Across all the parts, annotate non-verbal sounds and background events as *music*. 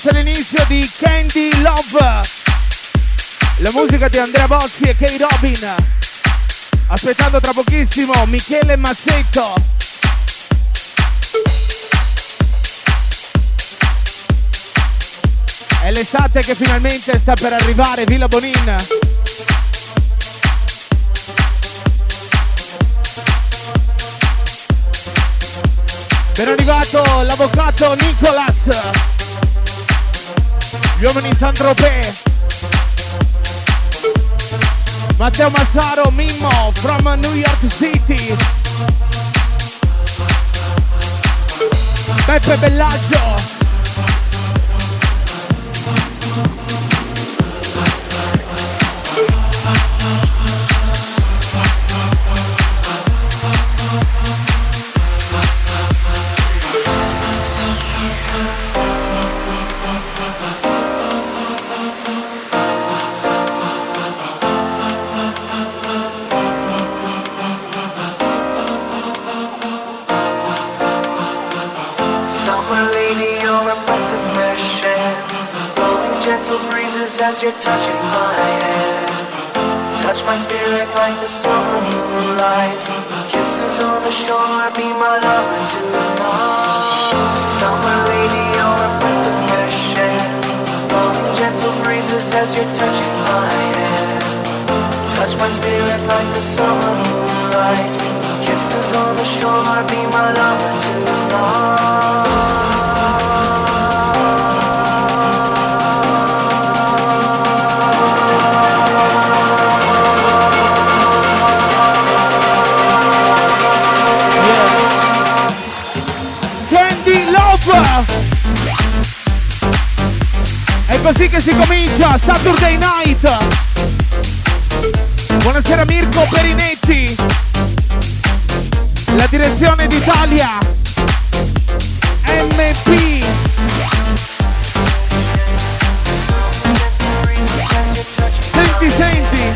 questo l'inizio di Candy Love. La musica di Andrea Bozzi e Kay Robin. Aspettando tra pochissimo Michele Mazzetto. È l'estate che finalmente sta per arrivare, Villa Bonin. Ben arrivato l'avvocato Nicolas. Gli uomini in. Matteo Mazzaro, Mimmo from New York City. Beppe Bellaggio. Kisses on tonight. così che si comincia Saturday Night. Buonasera Mirko Perinetti. Direzione d'Italia. MP. Senti, senti.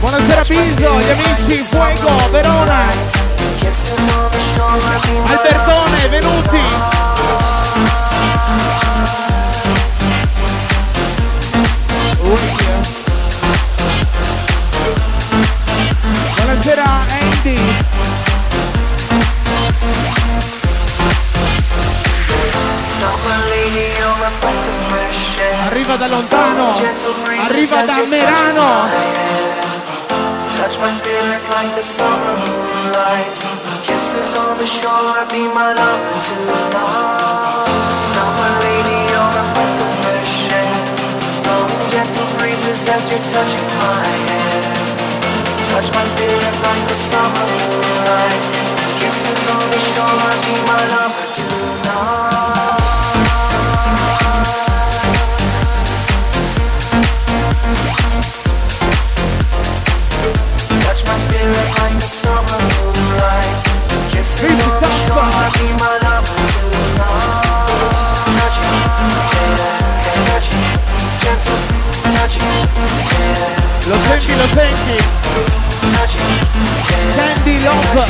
Buonasera Piso, gli amici Fuego, Verona. Albertone, venuti. Buonasera Arriva da lontano, arriva da Merano. Touch my spirit like the summer moonlight. Kisses on the shore, be my lover tonight. Summer lady, you're a breath of fresh air gentle breezes as you're touching my hand. Touch my spirit like the summer moonlight. Kisses on the shore, be my lover tonight. Lo senti, lo senti? Candy Love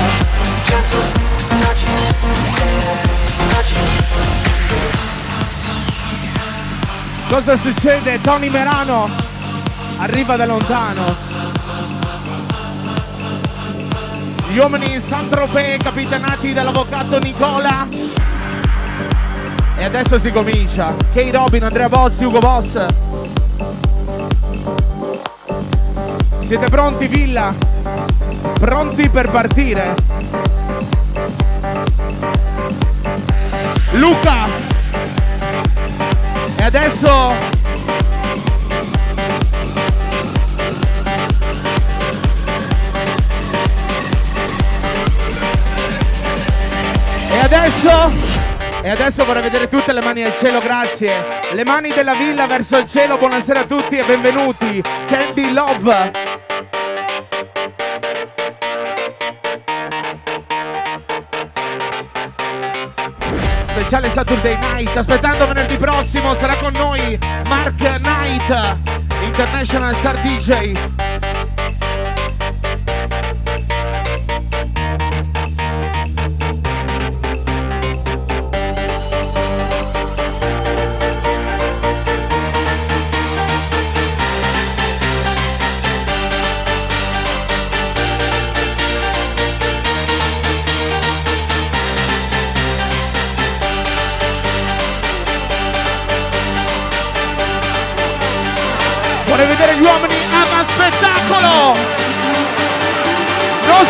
Cosa succede? Tony Merano arriva da lontano. Gli uomini in Saint-Tropez capitanati dall'avvocato Nicola. E adesso si comincia. Kay Robin, Andrea Bozzi, Ugo Boss. Siete pronti Villa? Pronti per partire? Luca. E adesso adesso E adesso vorrei vedere tutte le mani al cielo, grazie. Le mani della villa verso il cielo, buonasera a tutti e benvenuti. Candy Love. speciale Saturday Night. Aspettando venerdì prossimo sarà con noi Mark Knight, International Star DJ.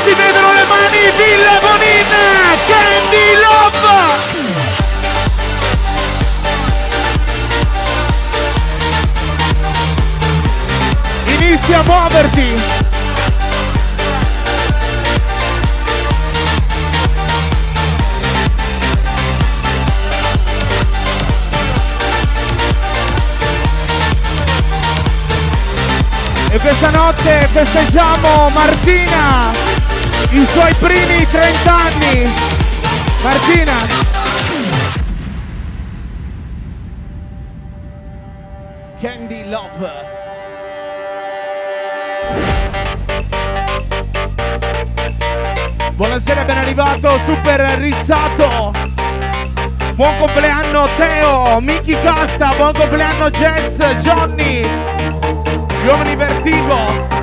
Si vedono le mani, Villa Bonin! Candy Love! Inizia a muoverti! E questa notte festeggiamo Martina, i suoi primi 30 anni. Martina. Candy Love. Buonasera, ben arrivato, super rizzato. Buon compleanno Teo, Miki Casta, buon compleanno Jazz, Johnny. Giovani Vertigo.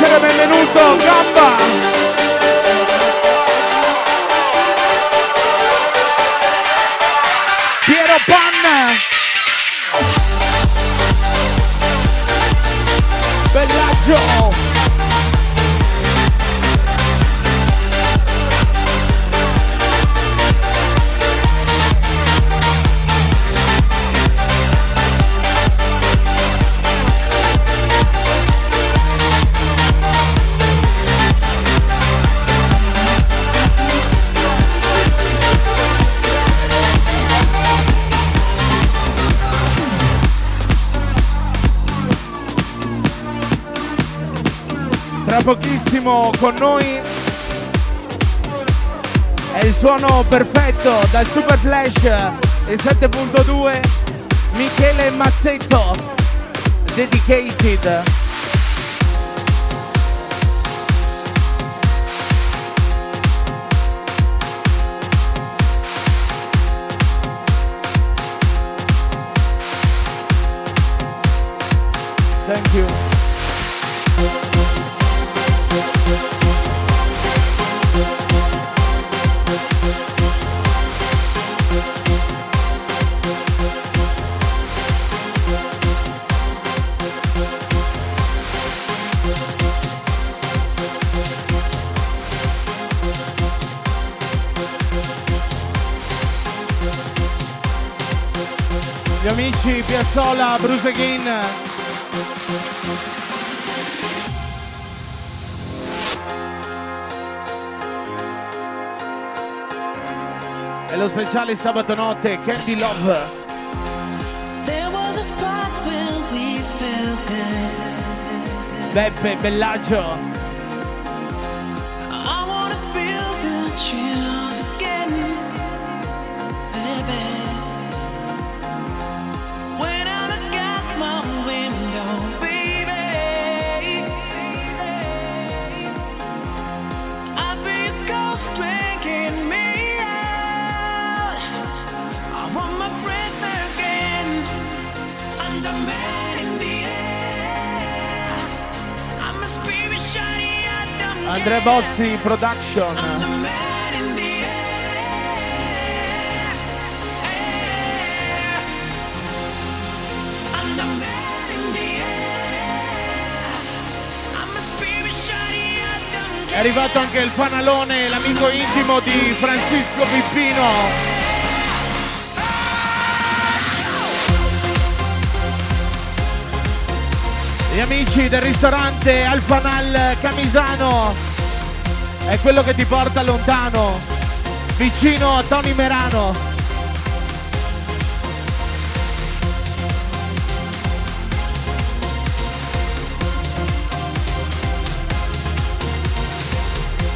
Buonasera, benvenuto, Gamba! Pochissimo con noi. È il suono perfetto dal Super Flash e 7.2 Michele Mazzetto Dedicated. Thank you. Amici Piazzola, Bruce Again E lo speciale sabato notte, Candy Love. Beppe Bellagio. Andrea Bozzi Production. È arrivato anche il fanalone, l'amico intimo di Francisco Pippino. Gli amici del ristorante Alfanal Camisano è quello che ti porta lontano, vicino a Tony Merano.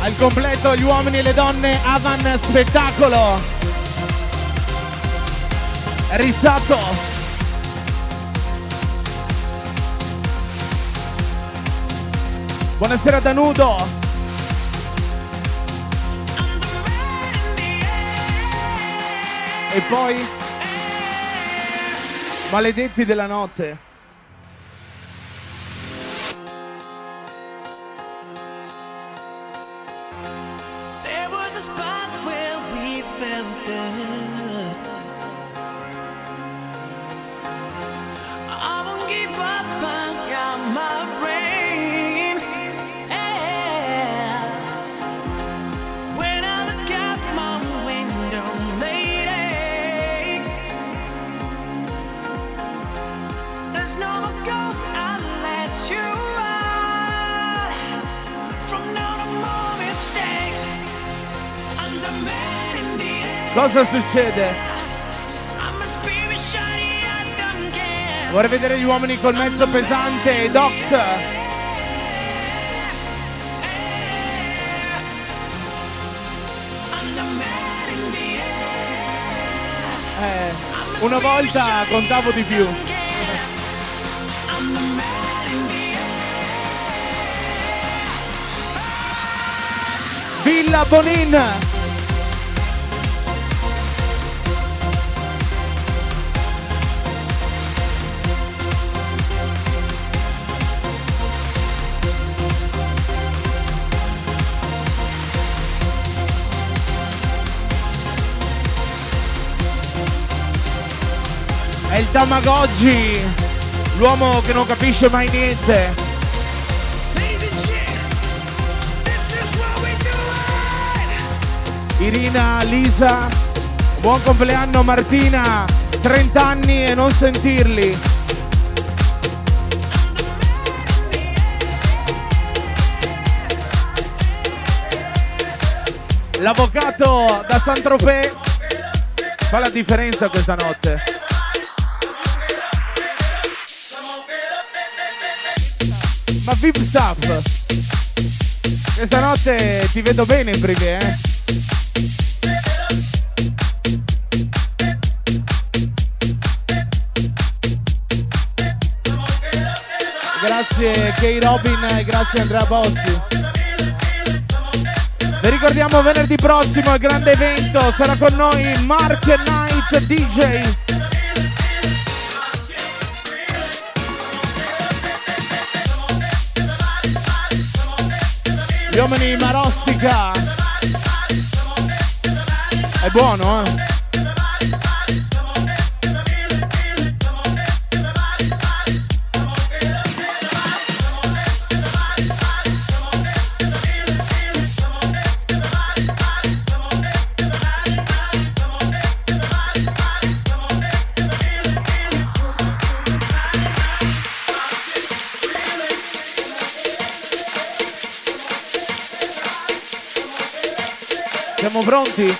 Al completo gli uomini e le donne Avan Spettacolo. Rizzato. Buonasera Danudo. E poi Maledetti della notte. Cosa succede? Vorrei vedere gli uomini col mezzo pesante e Dox. Eh, una volta contavo di più. Villa Bonin. Tamagotchi, l'uomo che non capisce mai niente. Irina, Lisa, buon compleanno Martina, 30 anni e non sentirli. L'avvocato da Saint-Tropez fa la differenza questa notte. VIP Stuff Questa notte ti vedo bene in privé eh. Grazie Kay Robin e grazie Andrea Bozzi Vi ricordiamo venerdì prossimo il grande evento Sarà con noi Mark Knight DJ Gli uomini Marostica. È buono, eh? Pronti?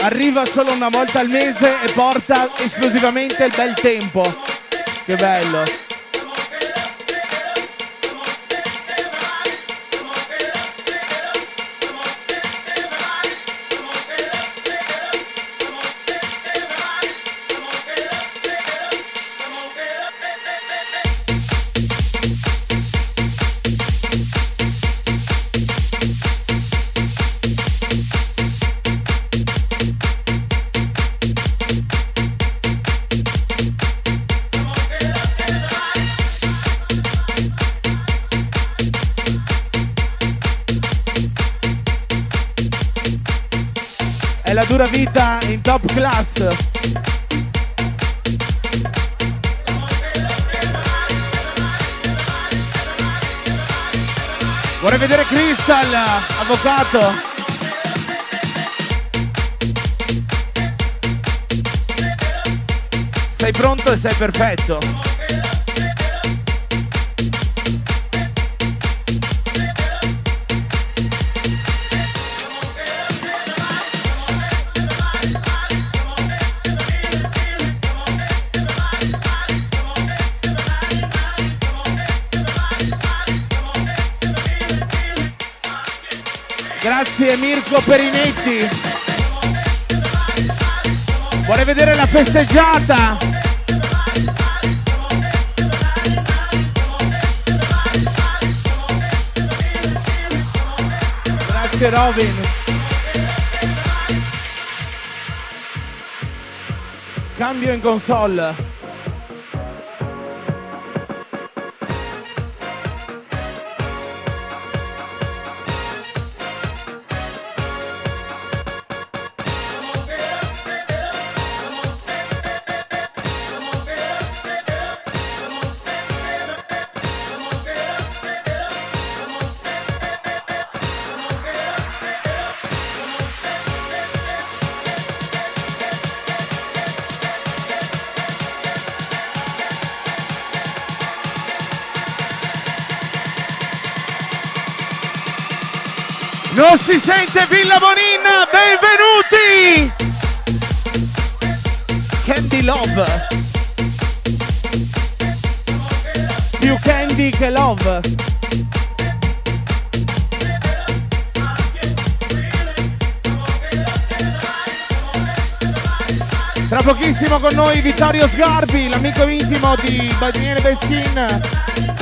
Arriva solo una volta al mese e porta esclusivamente il bel tempo. Che bello. Top class. Vorrei vedere Crystal, avvocato. Sei pronto e sei perfetto. Mirko Perinetti. Vorrei vedere la festeggiata. Grazie Robin. Cambio in console. Si sente Villa Bonin, benvenuti! Candy Love. Più candy che love. Tra pochissimo con noi Vittorio Sgarbi, l'amico intimo di Daniele Beskin.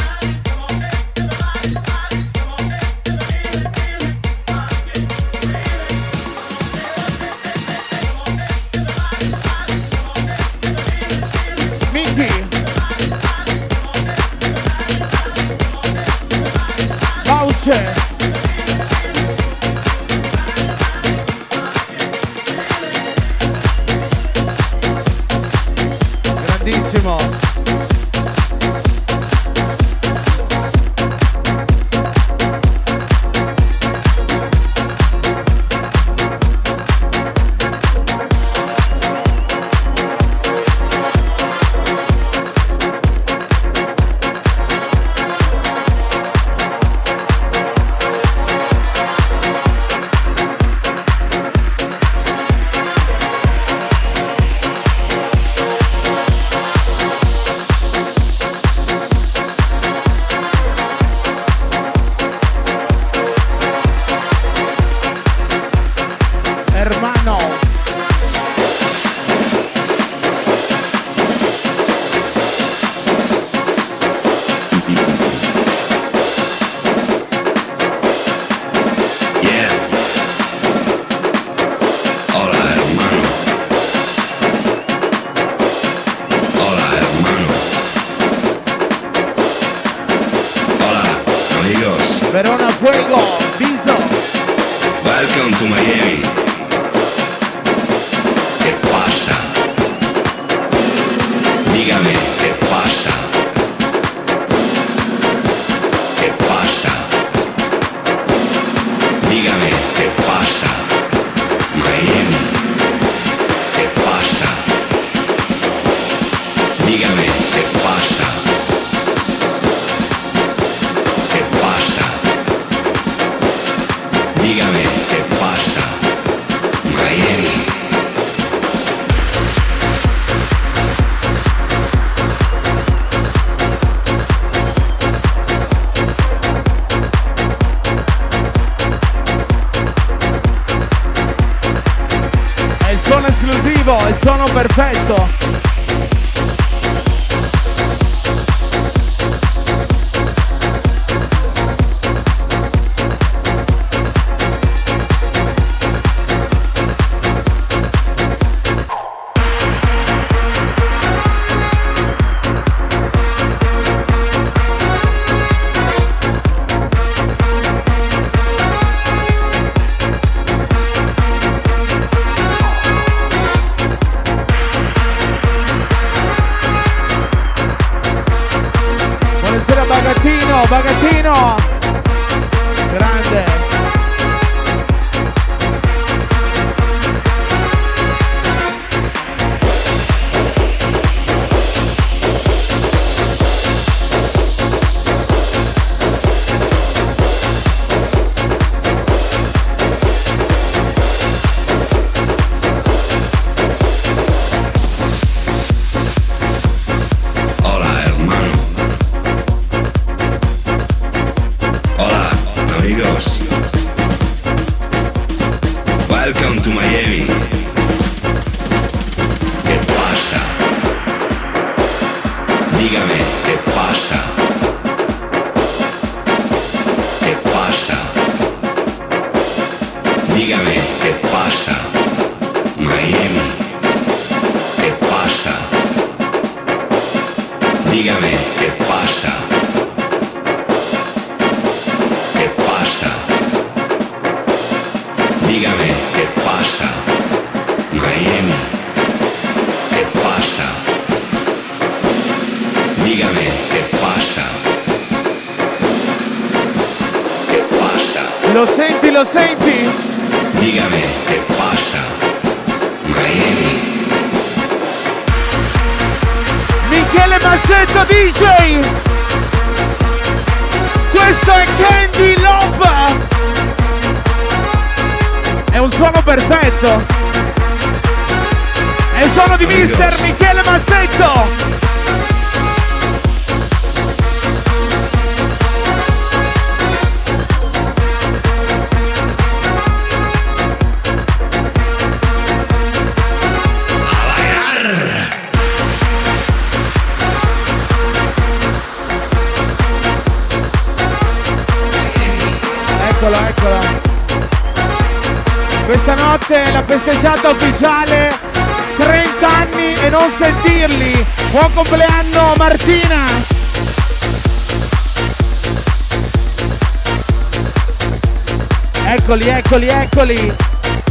Eccoli, eccoli.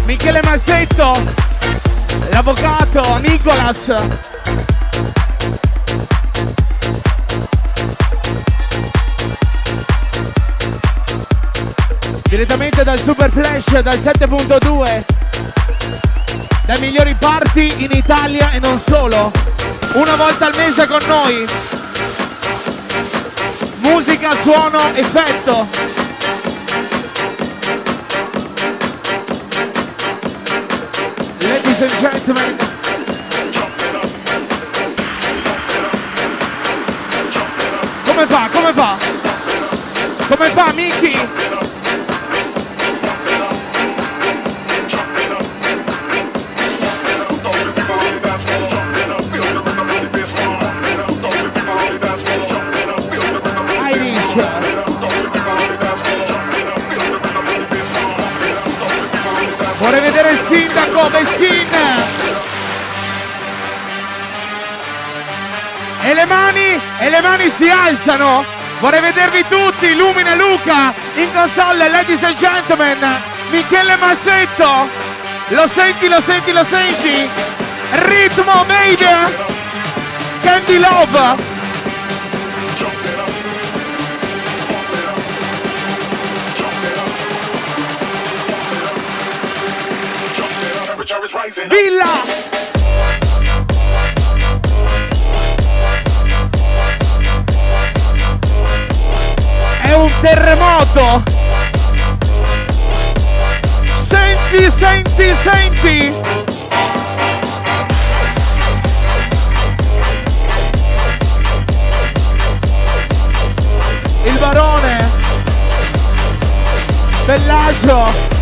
Michele Mazzetto, l'avvocato Nicolas. Direttamente dal Super Flash dal 7.2 dai migliori party in Italia e non solo. Una volta al mese con noi. Musica, suono, effetto. Si alzano. Vorrei vedervi tutti, Lumine Luca, in console, ladies and gentlemen, Michele Mazzetto. Lo senti, lo senti, lo senti? Ritmo Made, Candy Love. Villa! Un terremoto! Senti, senti, senti! Il barone! Bellagio!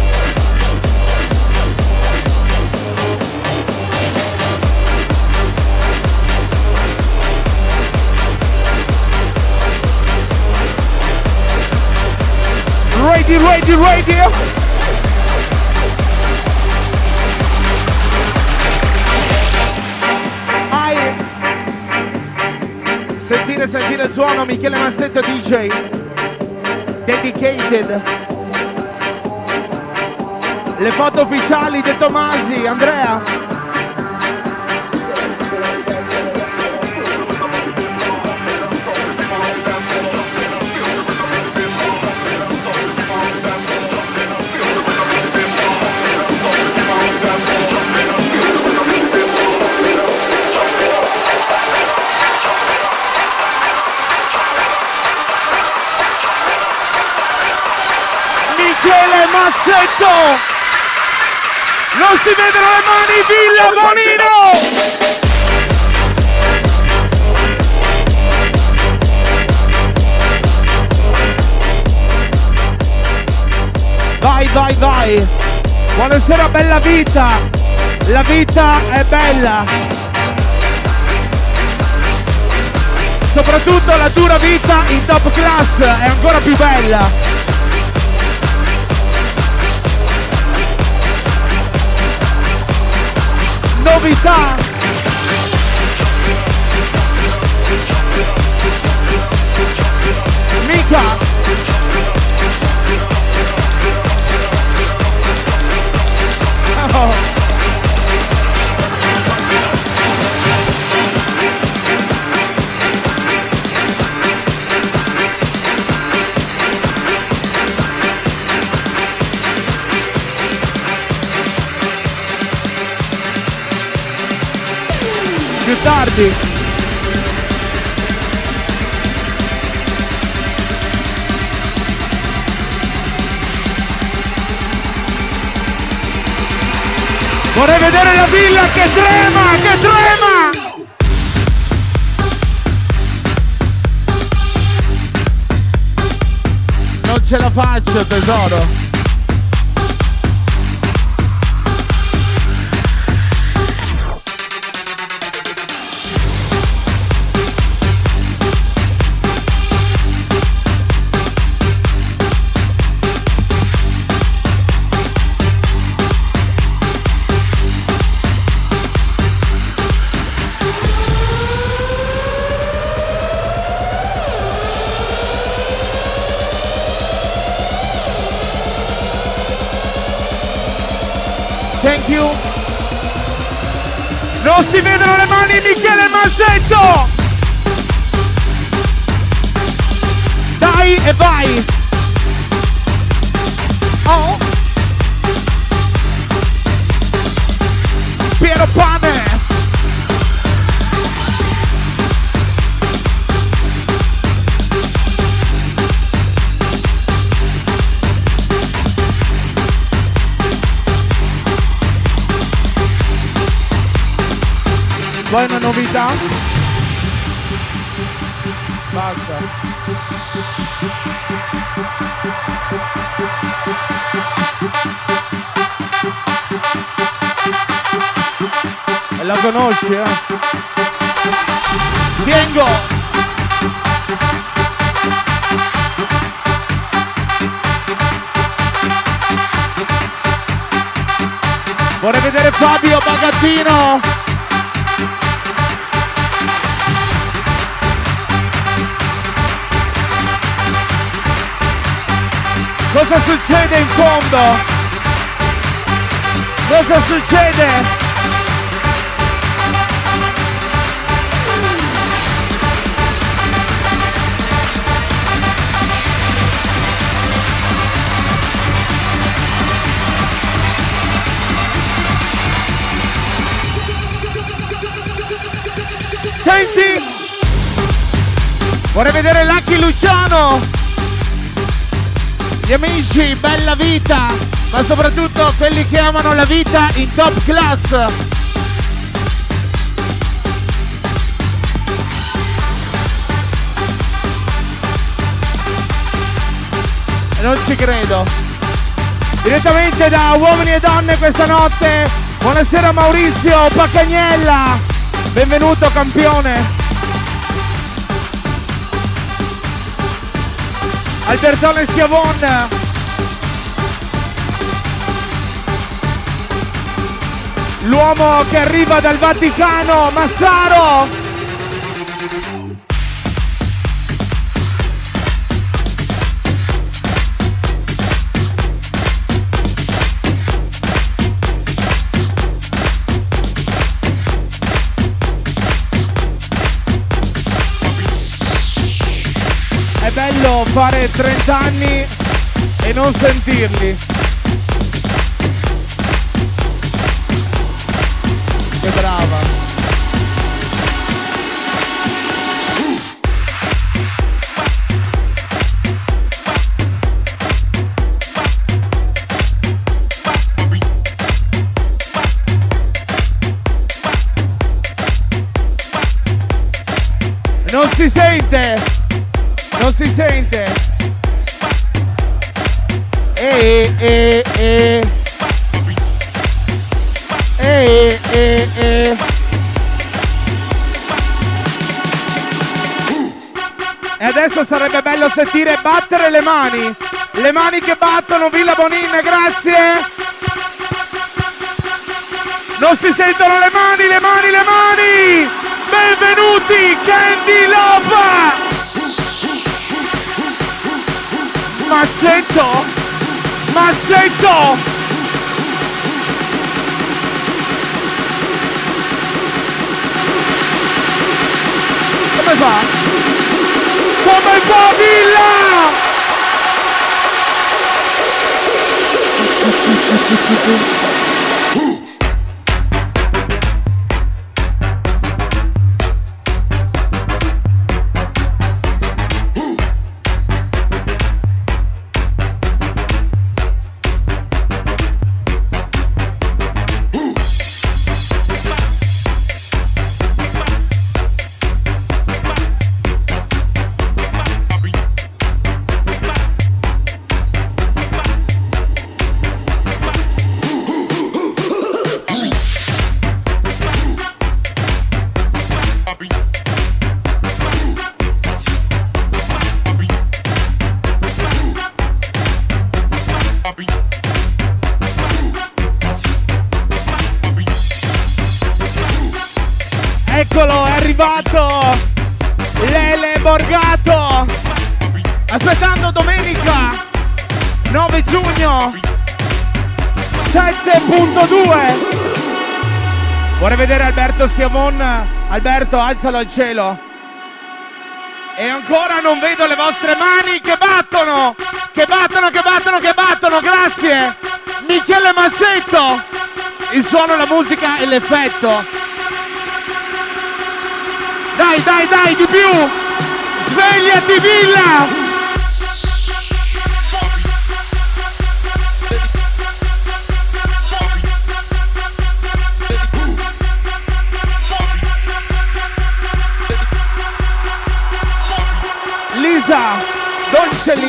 Ready, ready, ready. Ai. Sentire, sentire il suono, Michele Massetto DJ. Dedicated. Le foto ufficiali di Tomasi, Andrea. Michele Mazzetto! Non si vedono le mani, Villa Bonino! Vai, vai, vai! Buonasera, bella vita! La vita è bella! Soprattutto la dura vita in top class è ancora più bella! Novità! Mica! Oh. Più tardi Vorrei vedere la villa che trema, che trema! Non ce la faccio tesoro. Eh? Vengo! Vorrei vedere Fabio Bagattino! Cosa succede in fondo? Cosa succede? Vorrei vedere Lucky Luciano! gli amici, bella vita, ma soprattutto quelli che amano la vita in top class. Non ci credo. Direttamente da uomini e donne questa notte. Buonasera Maurizio Paccagnella. Benvenuto campione. Albertone Schiavon l'uomo che arriva dal Vaticano Massaro fare 30 anni e non sentirli. Che brava. Non si sente! Non si sente! E e e e e e E adesso sarebbe bello sentire battere le mani. Le mani che battono, Villa Bonin, grazie. Non si sentono le mani, le mani, le mani. Benvenuti, Candy Lopa. Mazzetto. Mazzetto. Come fa? come fa Villa! *laughs* Alberto, alzalo al cielo. E ancora non vedo le vostre mani che battono, che battono, che battono, che battono, grazie. Michele Massetto, il suono, la musica e l'effetto. Dai, dai, dai, di più. Svegliati, Villa.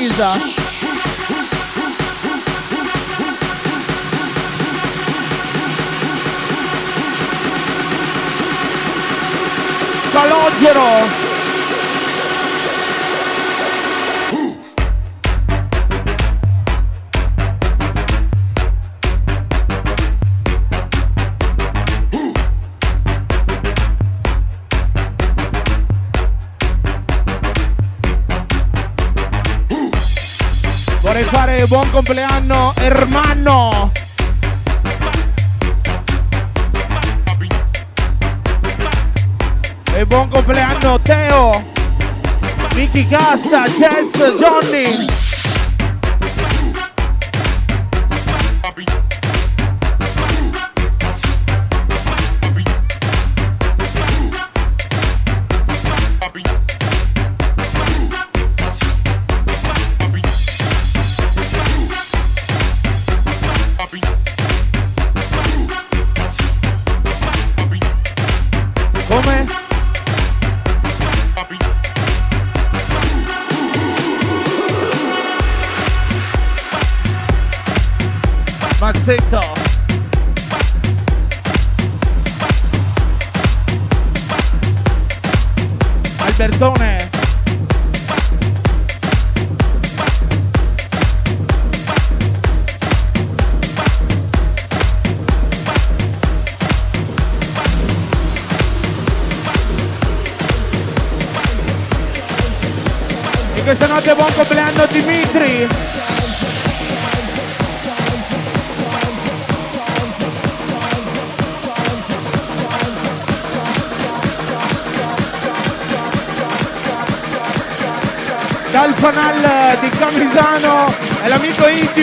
Dolce Lisa. Calogero. buon compleanno hermano. E buon compleanno Teo, Mickey Cassa, Jess, Johnny.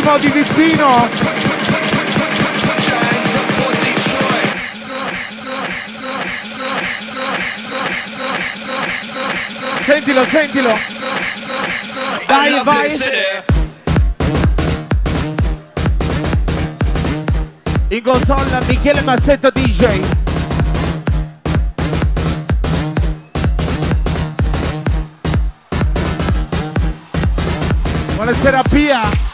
po' di Vippino sentilo sentilo. Dai vai. in console Michele Massetto DJ Buonasera Pia.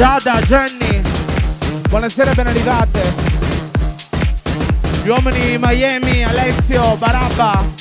Giada, Jenny. Buonasera, ben arrivate. Gli uomini Miami, Alessio, Barabba.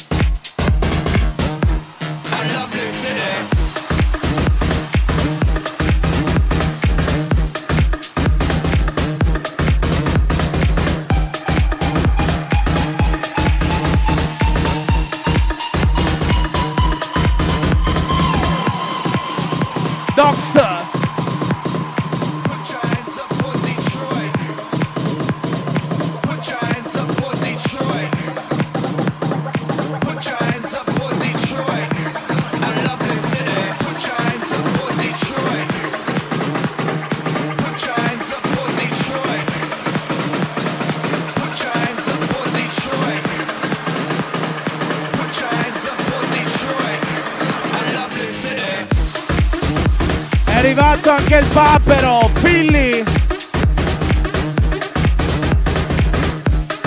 Papero, Pilli.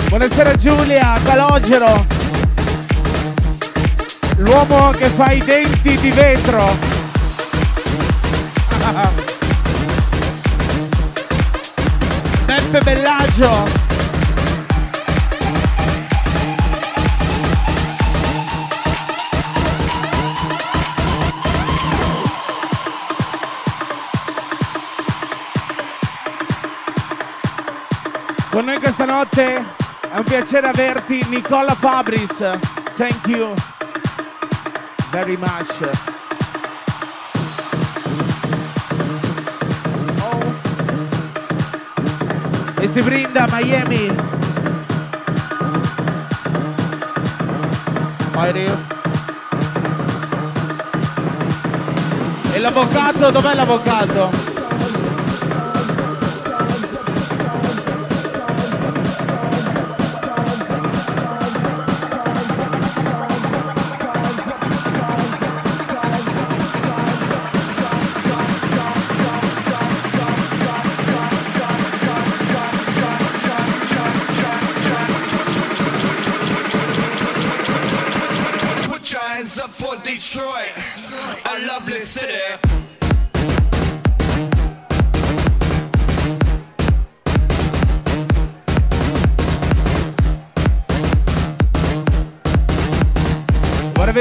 Buonasera Giulia, Calogero. L'uomo che fa i denti di vetro. *laughs* Beppe Bellagio. Noi questa notte è un piacere averti Nicola Fabris. Thank you very much. E si brinda Miami. E l'avvocato, dov'è l'avvocato?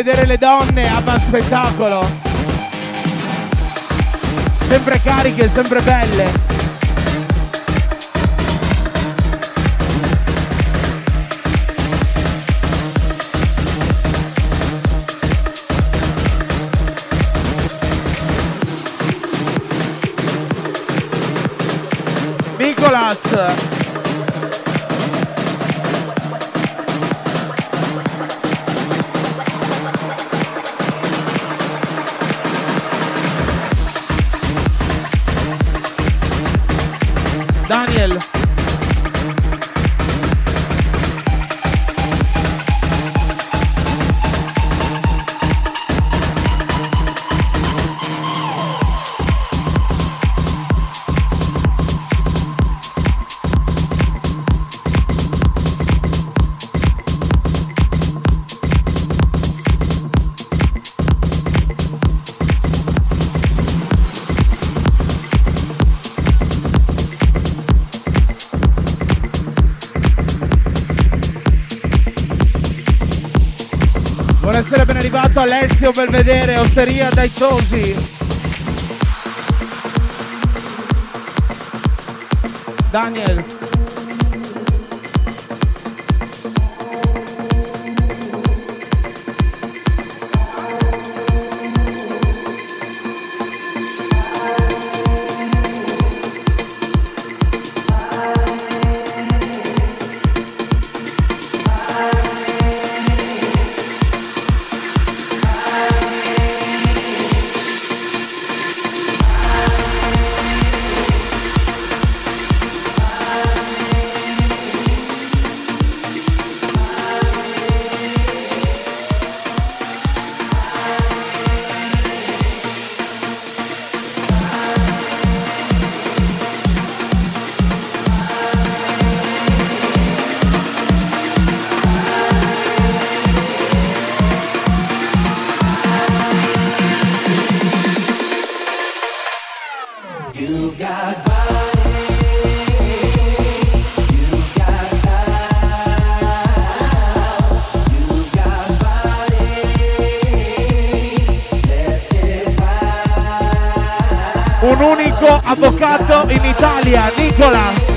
Vedere le donne, Abba spettacolo. Sempre cariche, sempre belle. Nicolas Alessio Belvedere, Osteria dai Tosi. Daniel. Un unico avvocato in Italia, Nicola.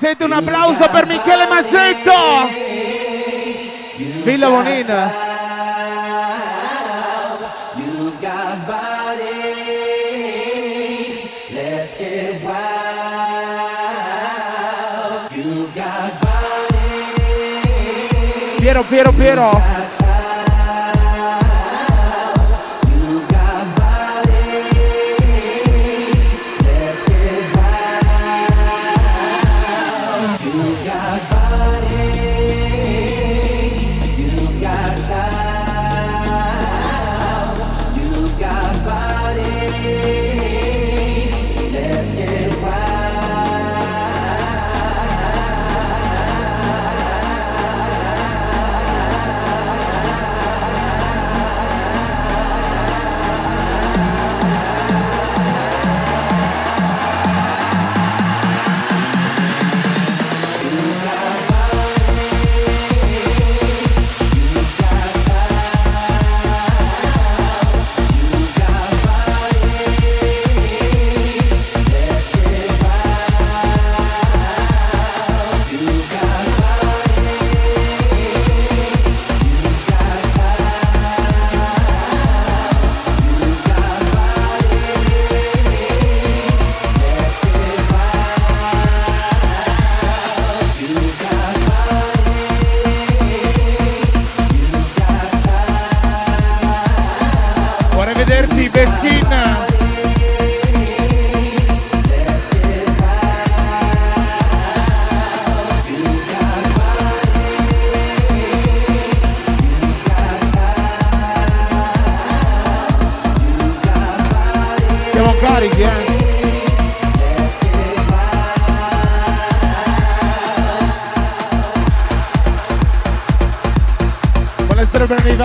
Non si sente un applauso per Michele Mazzetto! Villa Bonin. Piero, Piero, Piero.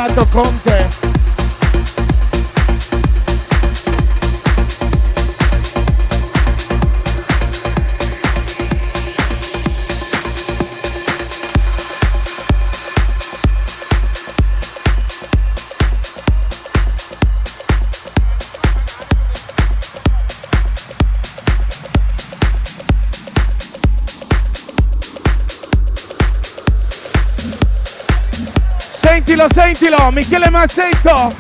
Arrivato Conte Sentilo, Michele Mazzetto.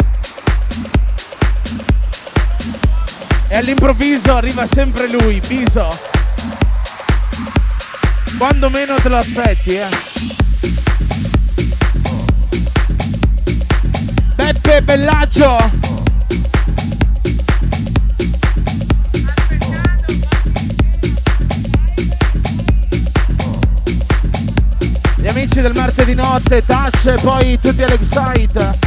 E all'improvviso arriva sempre lui, Biso. Quando meno te lo aspetti, eh. Beppe Bellaccio. Amici del martedì notte, Tash e poi tutti all'Excite.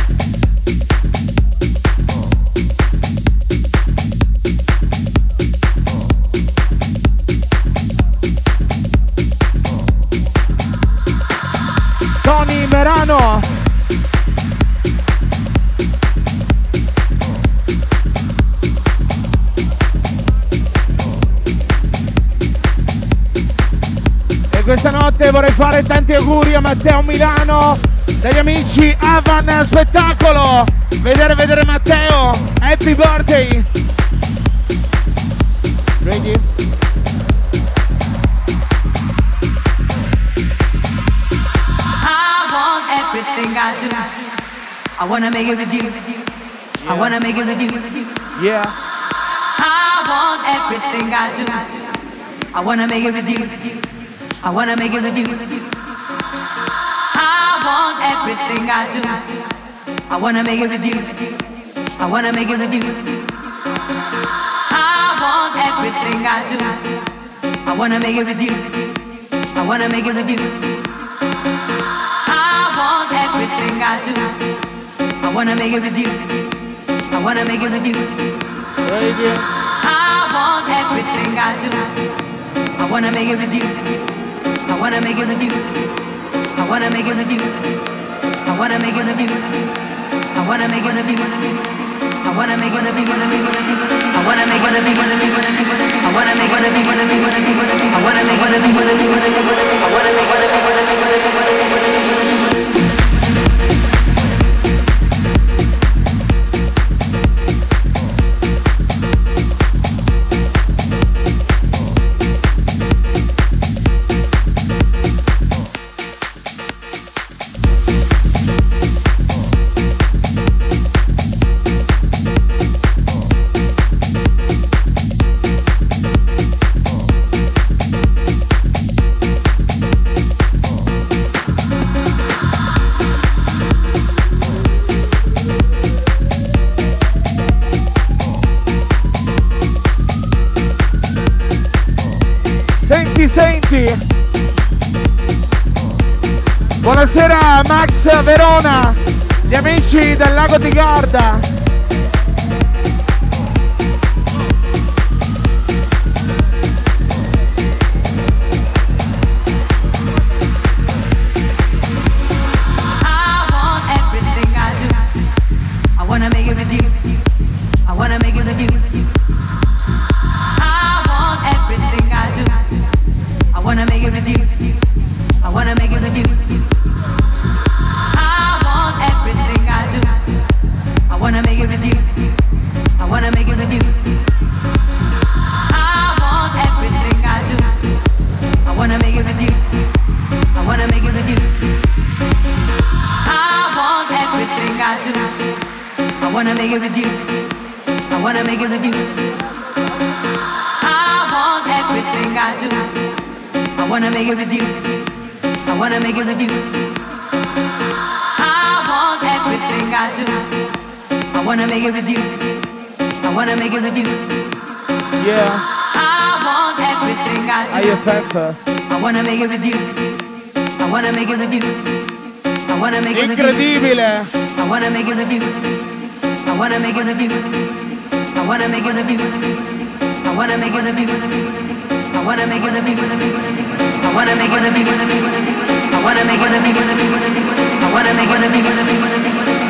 Questa notte vorrei fare tanti auguri a Matteo Milano dagli amici Avan Spettacolo vedere vedere Matteo happy birthday ready I want everything I do I wanna make it with you. I wanna make it with you. Yeah. I want everything I do. I wanna make it with you. I wanna make it with you. I want everything I do. I wanna make it with you. I wanna make it with you. I want everything I do. I wanna make it with you. I wanna make it with you. I want everything I do. I wanna make it with you. I wanna make it with you. I want everything I do. I wanna make it with you. I wanna make it with you. I wanna make it with you. I wanna make it with you. I wanna make it with you. I wanna make it with you. I wanna make it with you. I wanna make it with you. I wanna make it with you. I wanna make it with you. I wanna make it with you. I wanna make it with you. I wanna make it with you. Verona, gli amici del lago di Garda. it with you. I wanna make it with you. Yeah. I want everything I do. Are you pepper? I wanna make it with you. I wanna make it with you. I wanna make it with you. I wanna make it with you. I wanna make it with you. I wanna make it with you. I wanna make it with you. I wanna make it with you. I wanna make it with you. I wanna make it with you. I wanna make it with you. I wanna make it with you.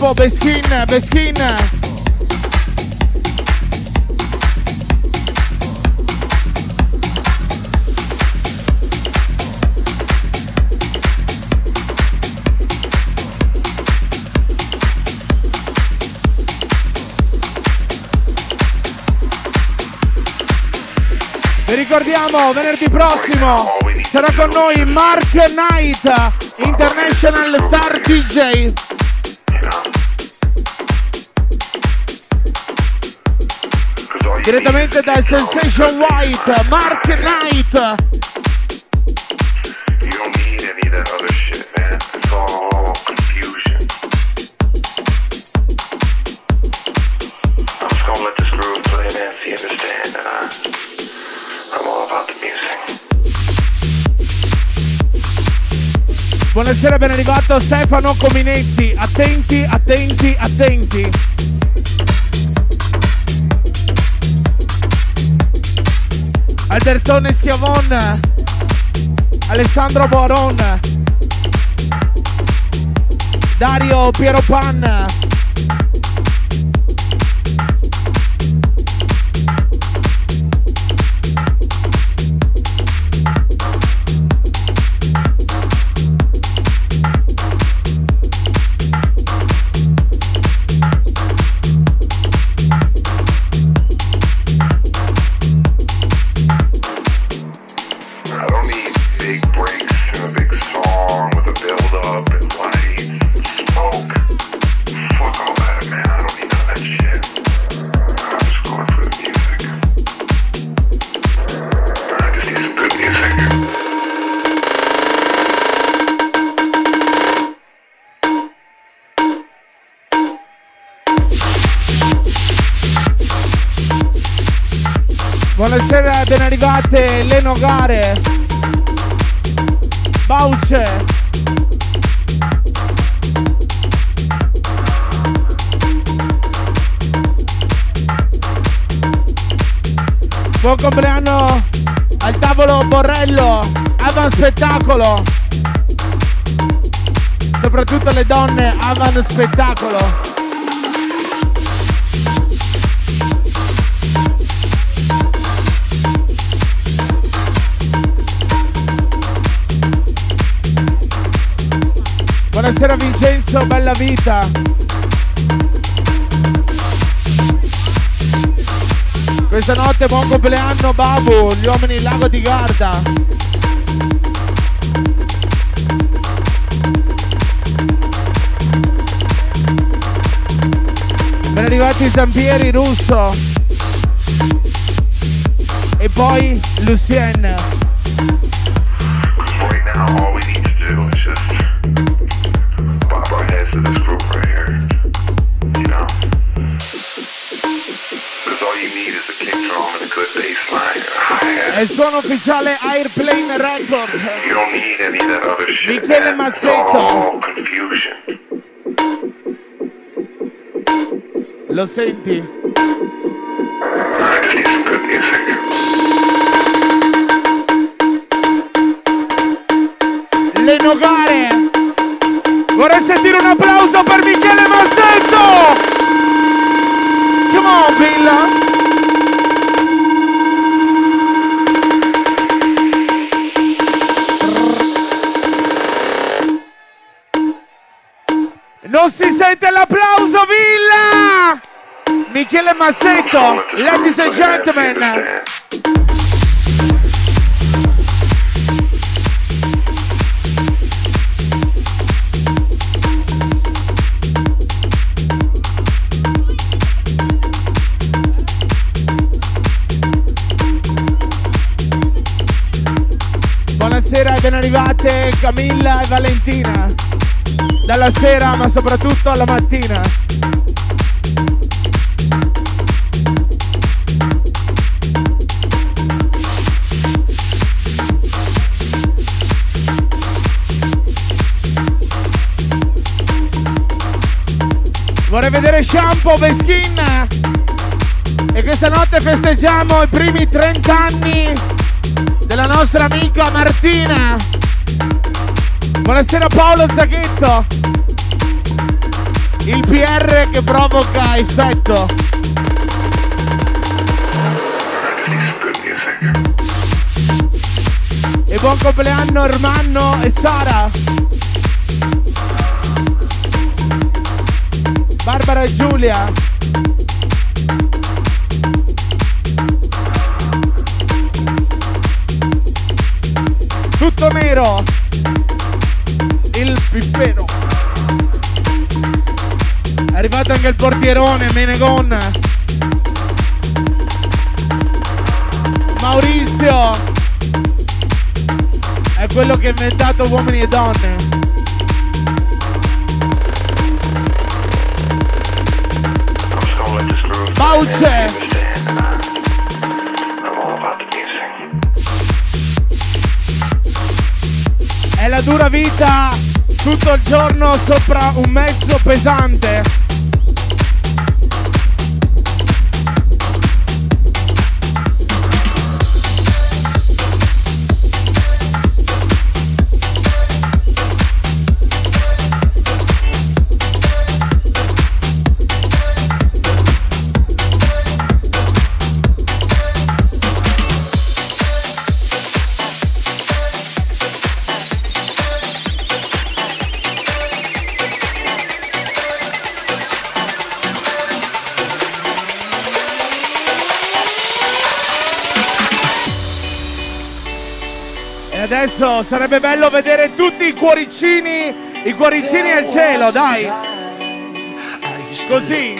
shampoo, Beskin, Beskin. Vi ricordiamo venerdì prossimo sarà con noi Mark Knight, International Star DJ. Direttamente dal Sensation White, Mark Knight. Buonasera, ben arrivato Stefano Cominetti. Attenti, attenti, attenti. Albertone Schiavon. Alessandro Boron. Dario Piero Pan. Arrivate Leno Gare. Bauce. Buon compleanno al tavolo Borrello Avan Spettacolo. Soprattutto le donne Avan Spettacolo Buonasera Vincenzo, bella vita. Questa notte buon compleanno Babu, gli uomini in lago di Garda. Ben arrivati Sampieri Russo. E poi Lucien. Suono ufficiale Airplane Records. You don't need. Michele Mazzetto. confusion. Lo senti? I just need. Le Nogare Vorrei sentire un applauso per Michele Massetto! Come on, Villa! Massetto, ladies and gentlemen! Buonasera e ben arrivate Camilla e Valentina. Dalla sera ma soprattutto alla mattina. Vorrei vedere Shampoo Veskin. E questa notte festeggiamo i primi 30 anni della nostra amica Martina. Buonasera Paolo Zaghetto. Il PR che provoca effetto. E buon compleanno Ermanno e Sara. Barbara e Giulia. Tutto nero. Il pippero. È arrivato anche il portierone, Menegon. Maurizio. È quello che ha inventato uomini e donne. Bauce! È la dura vita tutto il giorno sopra un mezzo pesante. Adesso sarebbe bello vedere tutti i cuoricini, i cuoricini al cielo, dai. Così.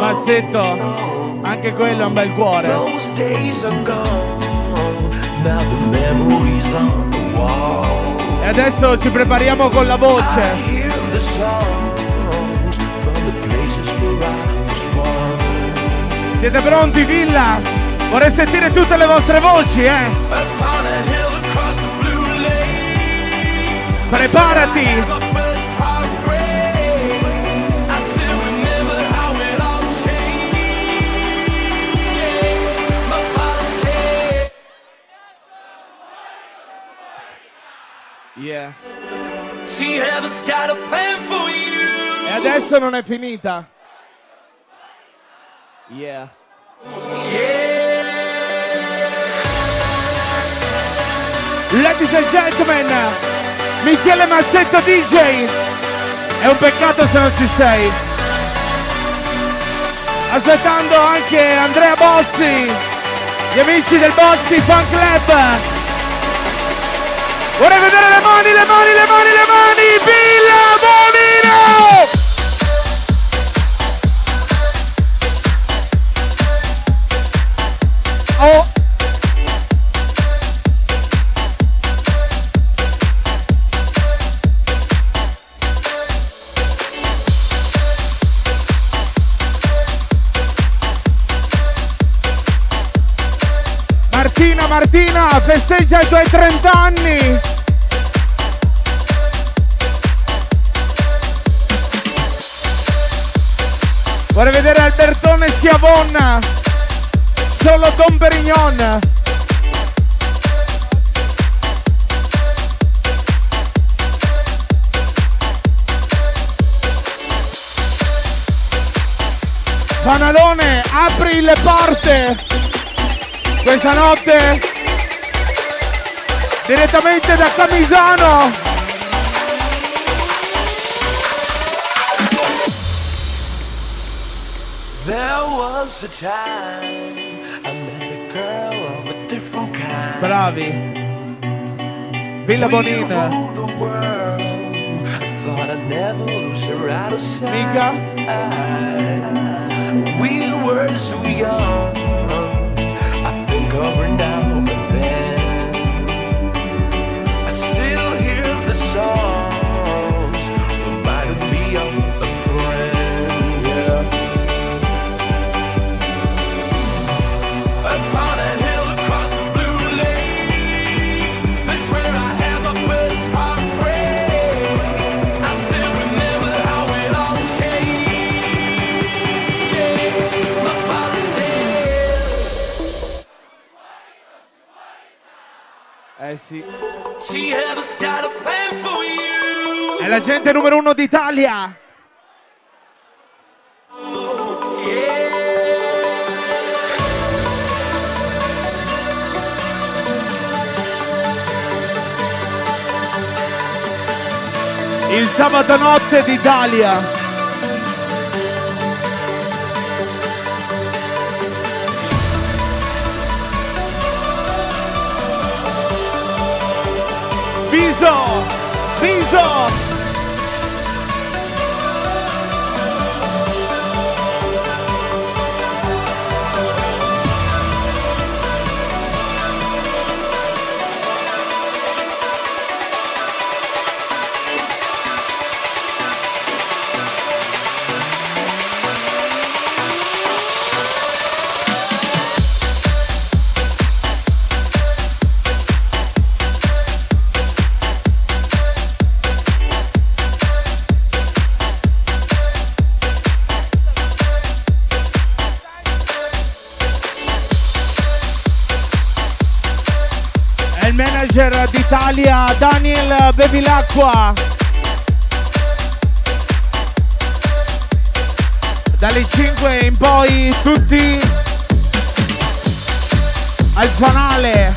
Mazzetto, anche quello è un bel cuore. E adesso ci prepariamo con la voce. Siete pronti, Villa? Vorrei sentire tutte le vostre voci, eh? Preparati! Yeah. E adesso non è finita. Yeah. Yeah. Ladies and gentlemen, Michele Mazzetto DJ. È un peccato se non ci sei. Aspettando anche Andrea Bozzi, gli amici del Bozzi Fan Club. Vorrei vedere le mani, le mani, le mani, le mani! Villa Bonino! Oh. Martina, Martina, festeggia i tuoi 30 anni! Vorrei vedere Albertone Schiavonna! Solo Don Perignon. Panalone, apri le porte questa notte direttamente da Camisano. There was a time Bravi. Villa Bonina. Mica. We were so young. I think of her now Eh sì. È la gente numero uno d'Italia. Il sabato notte d'Italia. These are, these are d'Italia Daniel Bevilacqua. Dalle 5 in poi tutti al fanale.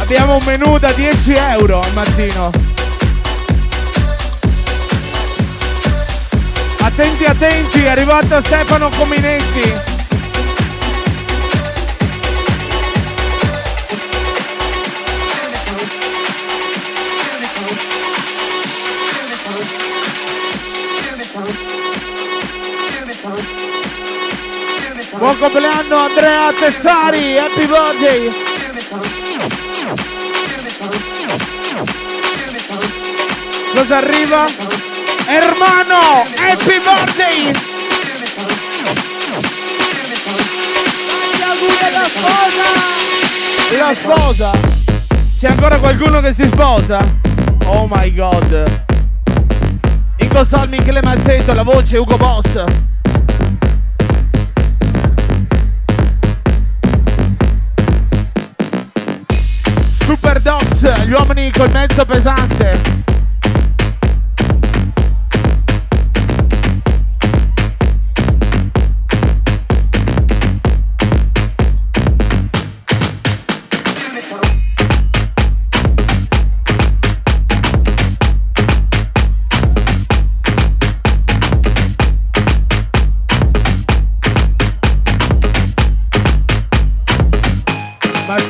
Abbiamo un menù da 10 euro al mattino. Attenti, attenti, è arrivato Stefano Cominetti. Buon compleanno Andrea Tessari, happy birthday! Cosa arriva? Hermano, happy birthday! La sposa! La sposa! C'è ancora qualcuno che si sposa? Oh my god! In console Michele Mazzetto, la voce Ugo Boss. Super Dogs, gli uomini col mezzo pesante.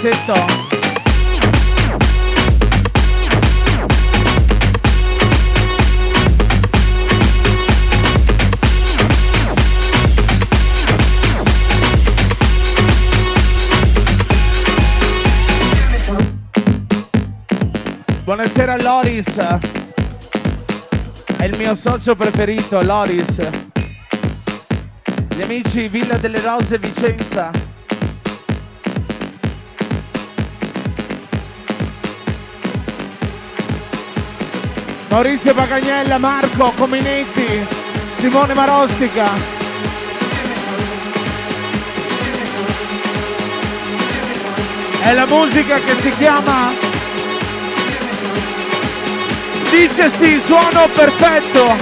Balsetto Buonasera Loris. È il mio socio preferito, Loris. Gli amici Villa delle Rose Vicenza. Maurizio Pagagnella, Marco Cominetti, Simone Marostica. È la musica che si chiama Dice sì, suono perfetto.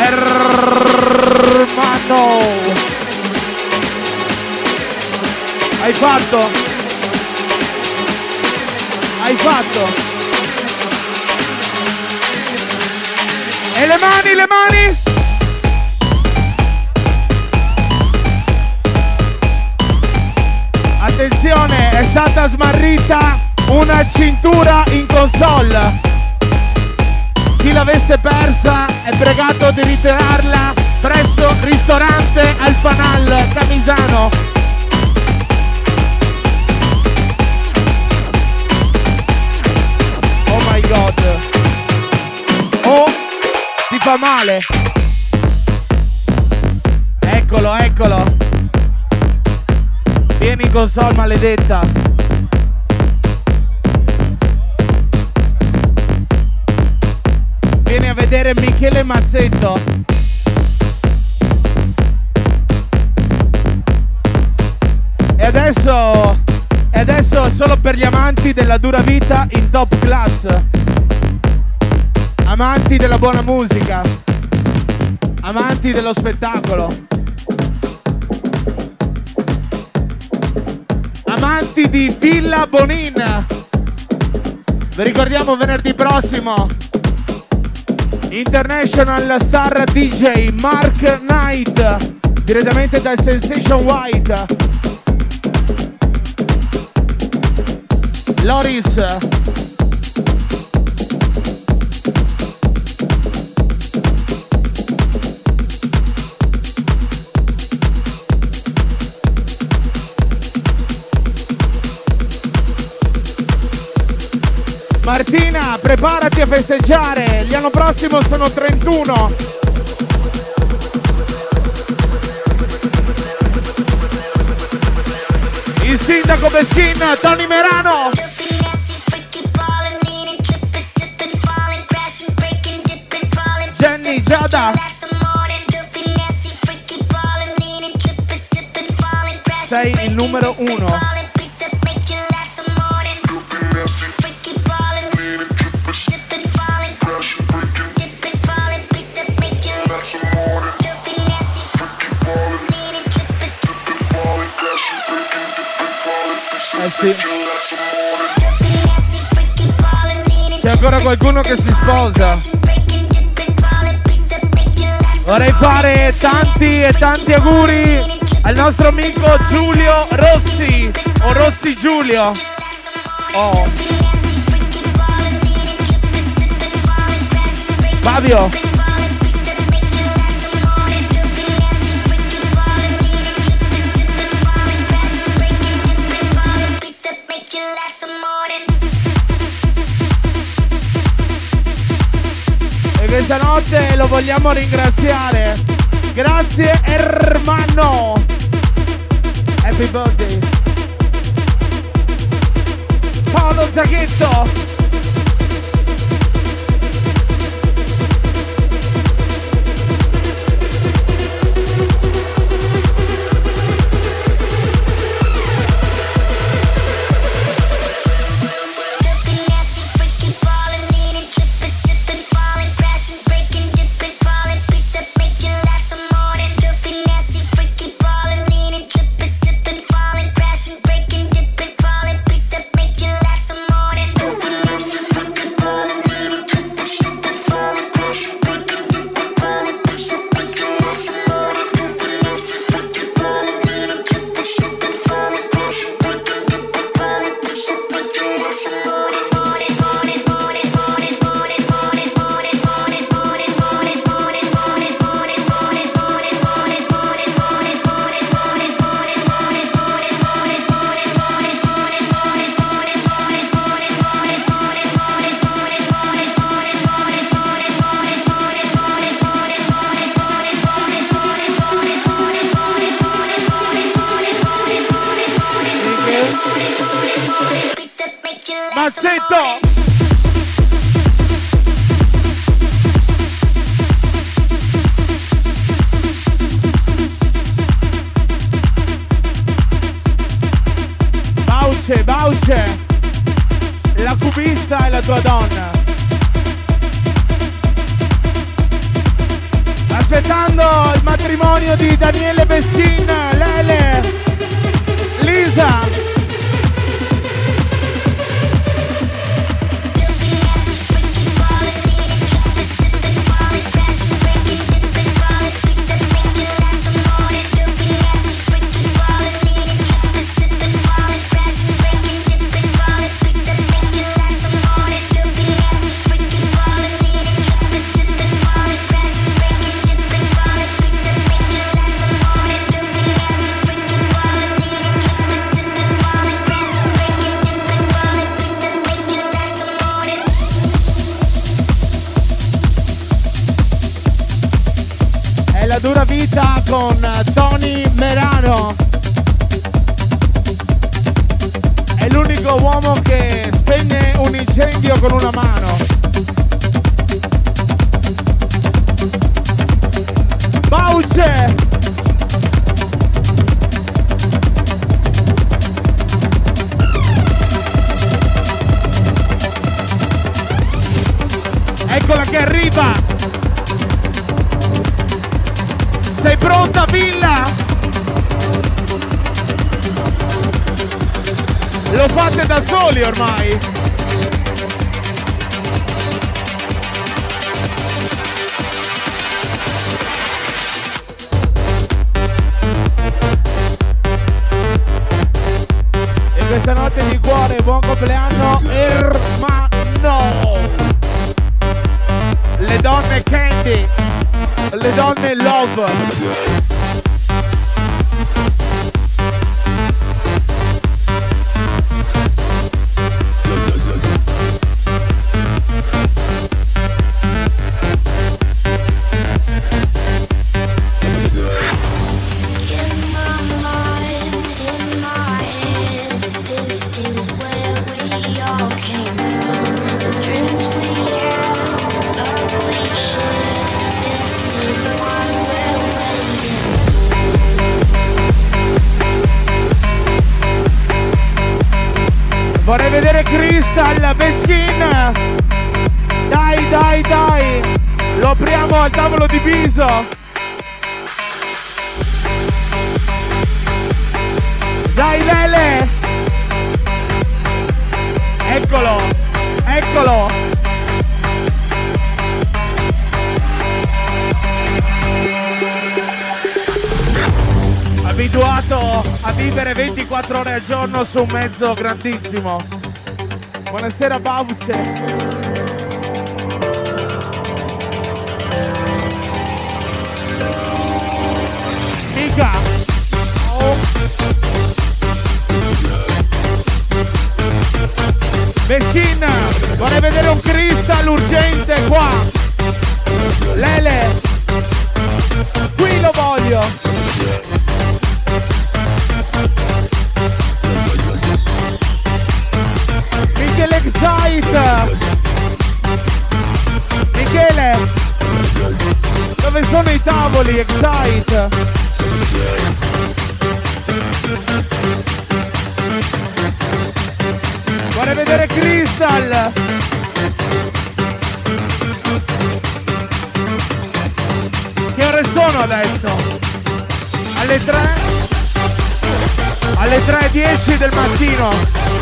Hermano. Hai fatto? Hai fatto? E le mani, le mani? Attenzione, è stata smarrita una cintura in console. Chi l'avesse persa è pregato di ritirarla presso ristorante Alfanal Camisano. Oh my god fa male. Eccolo, eccolo. Vieni con Sol maledetta. Vieni a vedere Michele Mazzetto. E adesso, e adesso solo per gli amanti della dura vita in top class. Amanti della buona musica. Amanti dello spettacolo. Amanti di Villa Bonin. Vi ricordiamo venerdì prossimo International Star DJ Mark Knight direttamente dal Sensation White Loris Martina, preparati a festeggiare. L'anno prossimo sono 31. Il sindaco Beschin, Tony Merano. Jenny Giada. Sei il numero uno. Sì. C'è ancora qualcuno che si sposa. Vorrei fare tanti e tanti auguri al nostro amico Giulio Rossi o Rossi Giulio. Oh. Fabio. Questa notte lo vogliamo ringraziare. Grazie hermano. Happy birthday. Paolo Zachetto. Le donne su un mezzo grandissimo. Buonasera Bauce. Mica. Oh. Meschina, vorrei vedere un cristal urgente qua. 10 del mattino.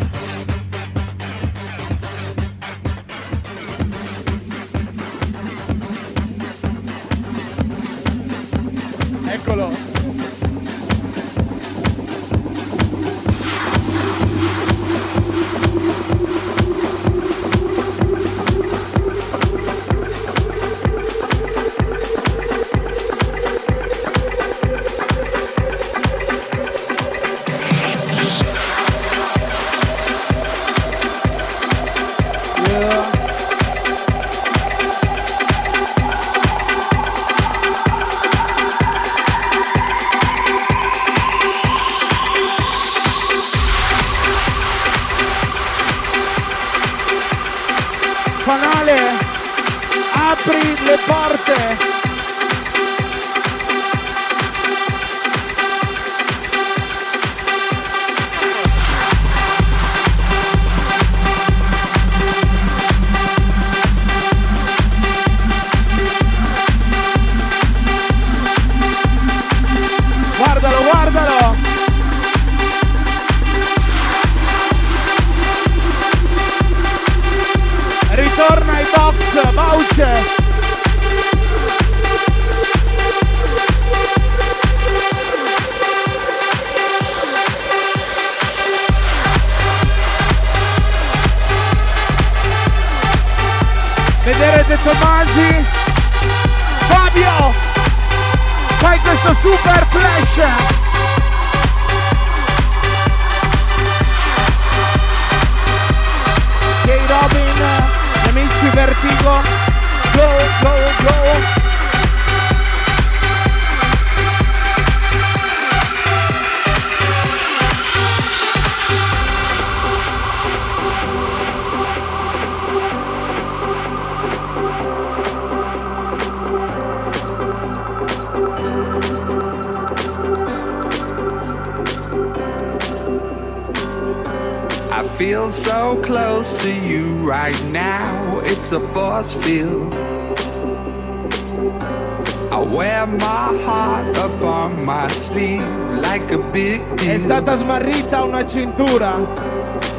cintura.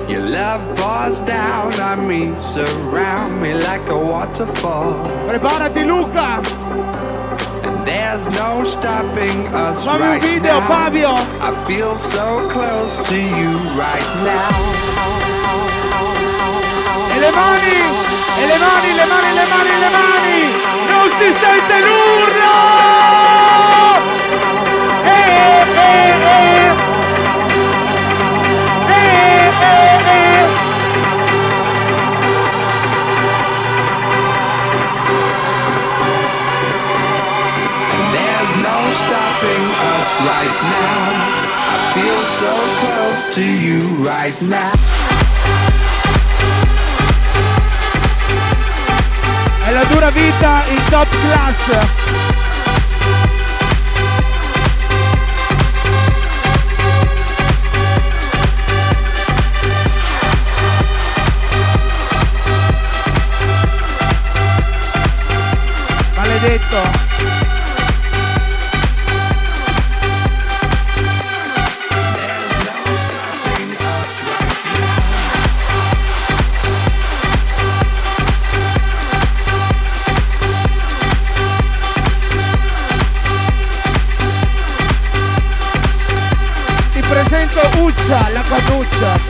Your love pours down on me, surround me like a waterfall. Preparati Luca! And there's no stopping us Fammi right un video now. Fabio! I feel so close to you right now. E le mani! E le mani, le mani, le mani, le mani! Non si sente! Eh, eh, eh! Eh, so close to you right now. È la dura vita in top class! Maledetto! Presento Uccia, la caduccia!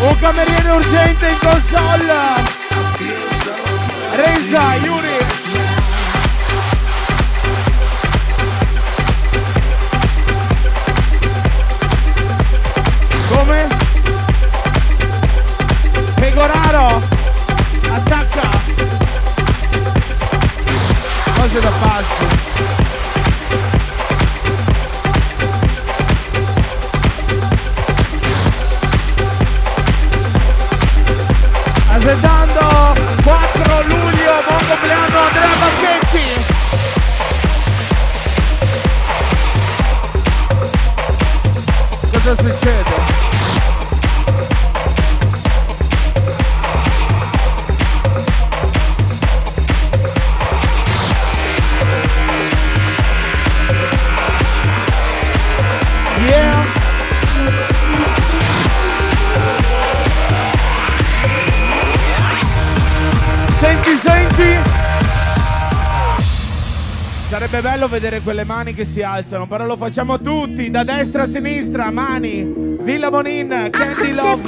Un cameriere urgente in console! Reza, Yuri! to the positive. Bello vedere quelle mani che si alzano, però lo facciamo tutti, da destra a sinistra, mani! Villa Bonin, Candy Love!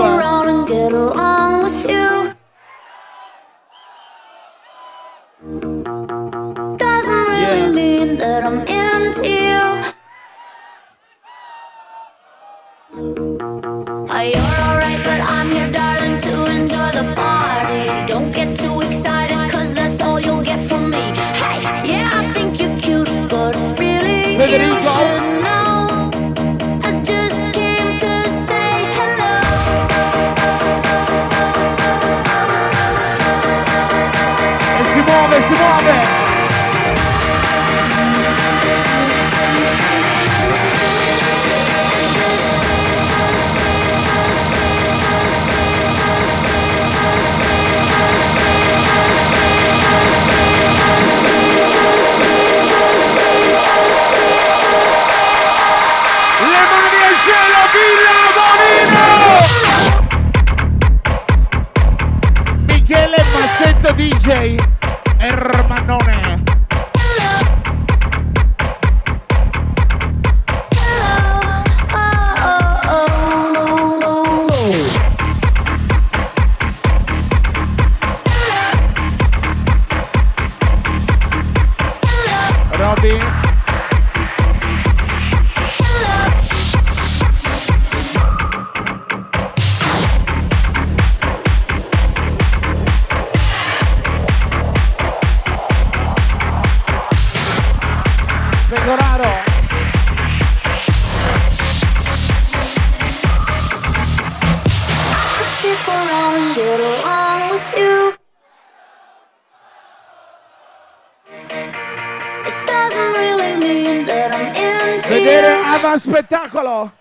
Spettacolo!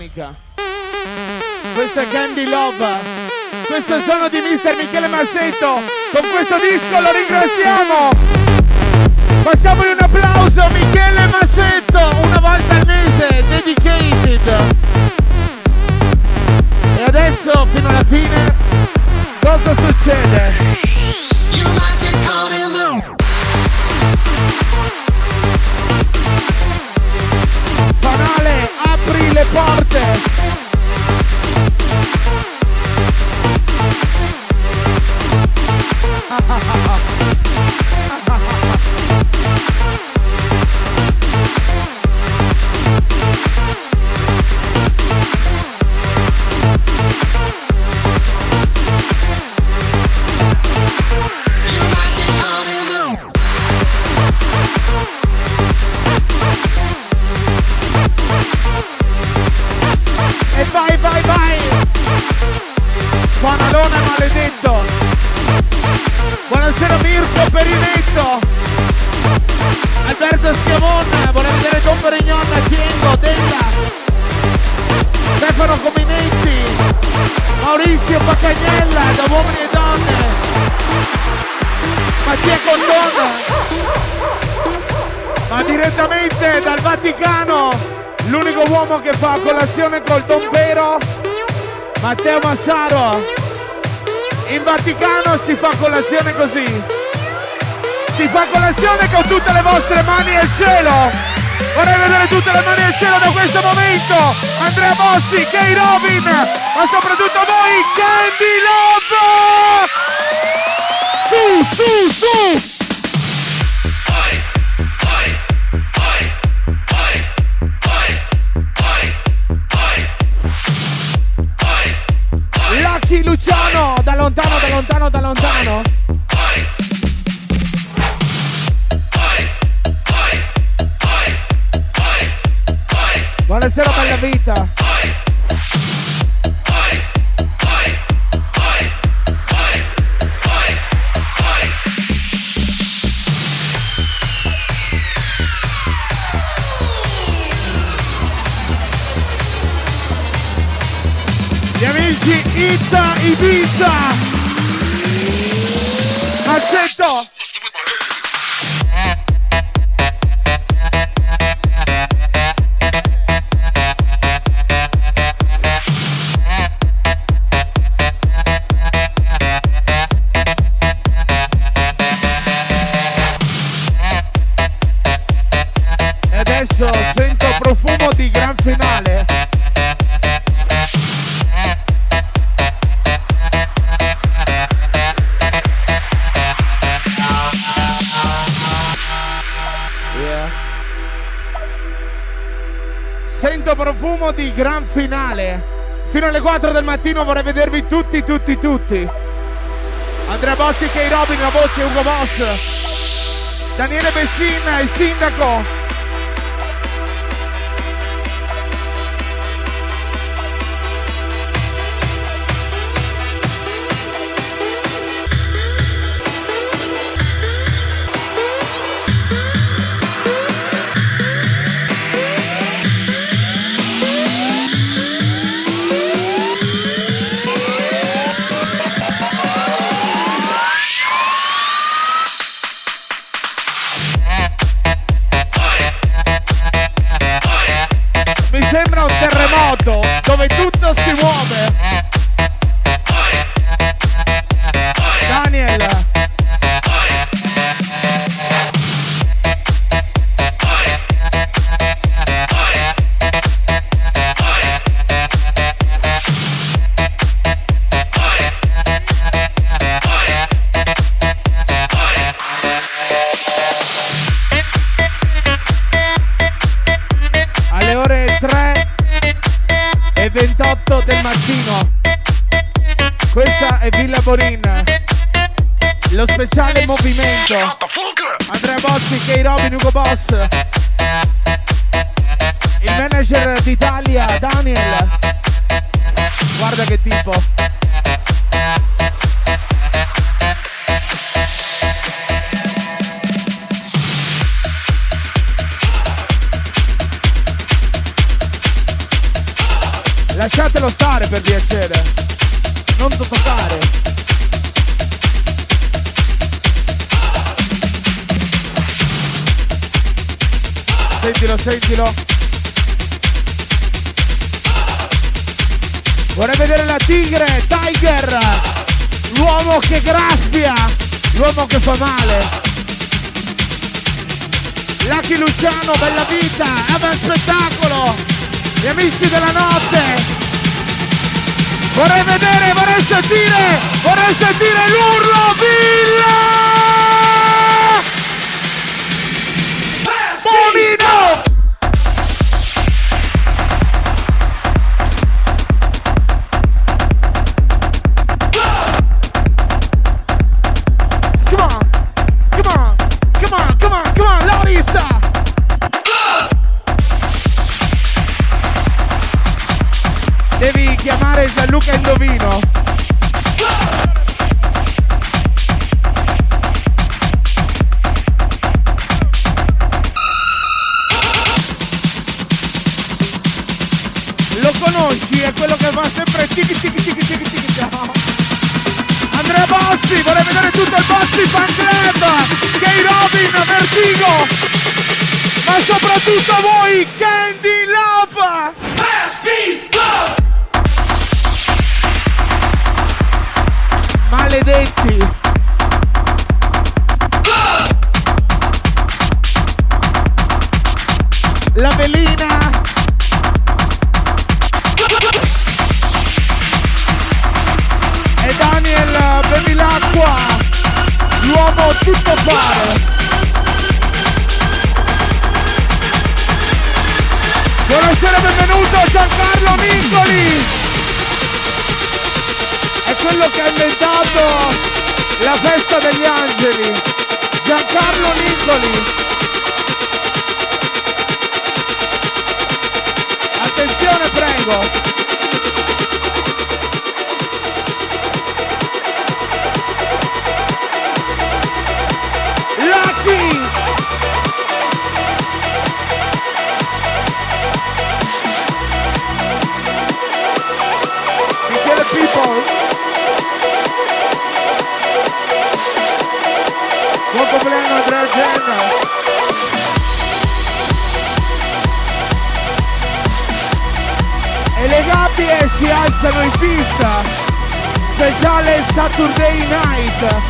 Veronica. Questo è Candy Love. Questo è il suono di Mister Michele Massetto. Con questo disco lo ringraziamo. Facciamogli finale. Fino alle 4 del mattino vorrei vedervi tutti, tutti, tutti. Andrea Bossi, Key Robin, la voce Ugo Boss. Daniele Bestin, il sindaco. so. Quello che ha inventato la festa degli angeli. Giancarlo Nicoli. Attenzione prego. Si alzano in pista. Speciale Saturday Night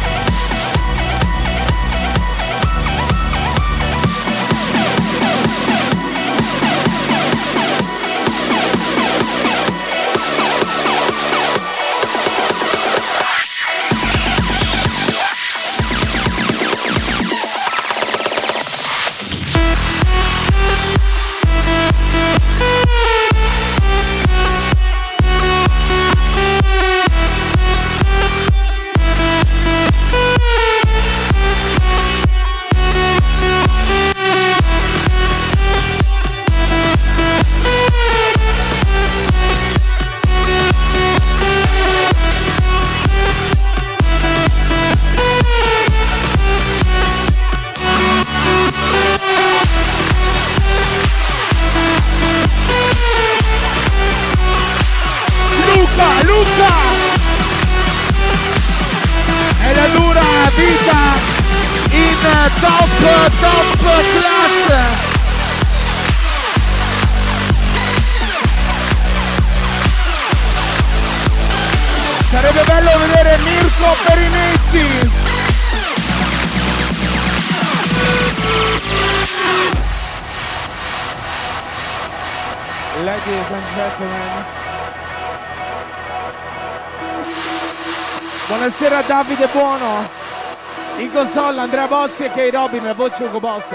Andrea Bossi e Kay Robin, la voce Ugo Boss,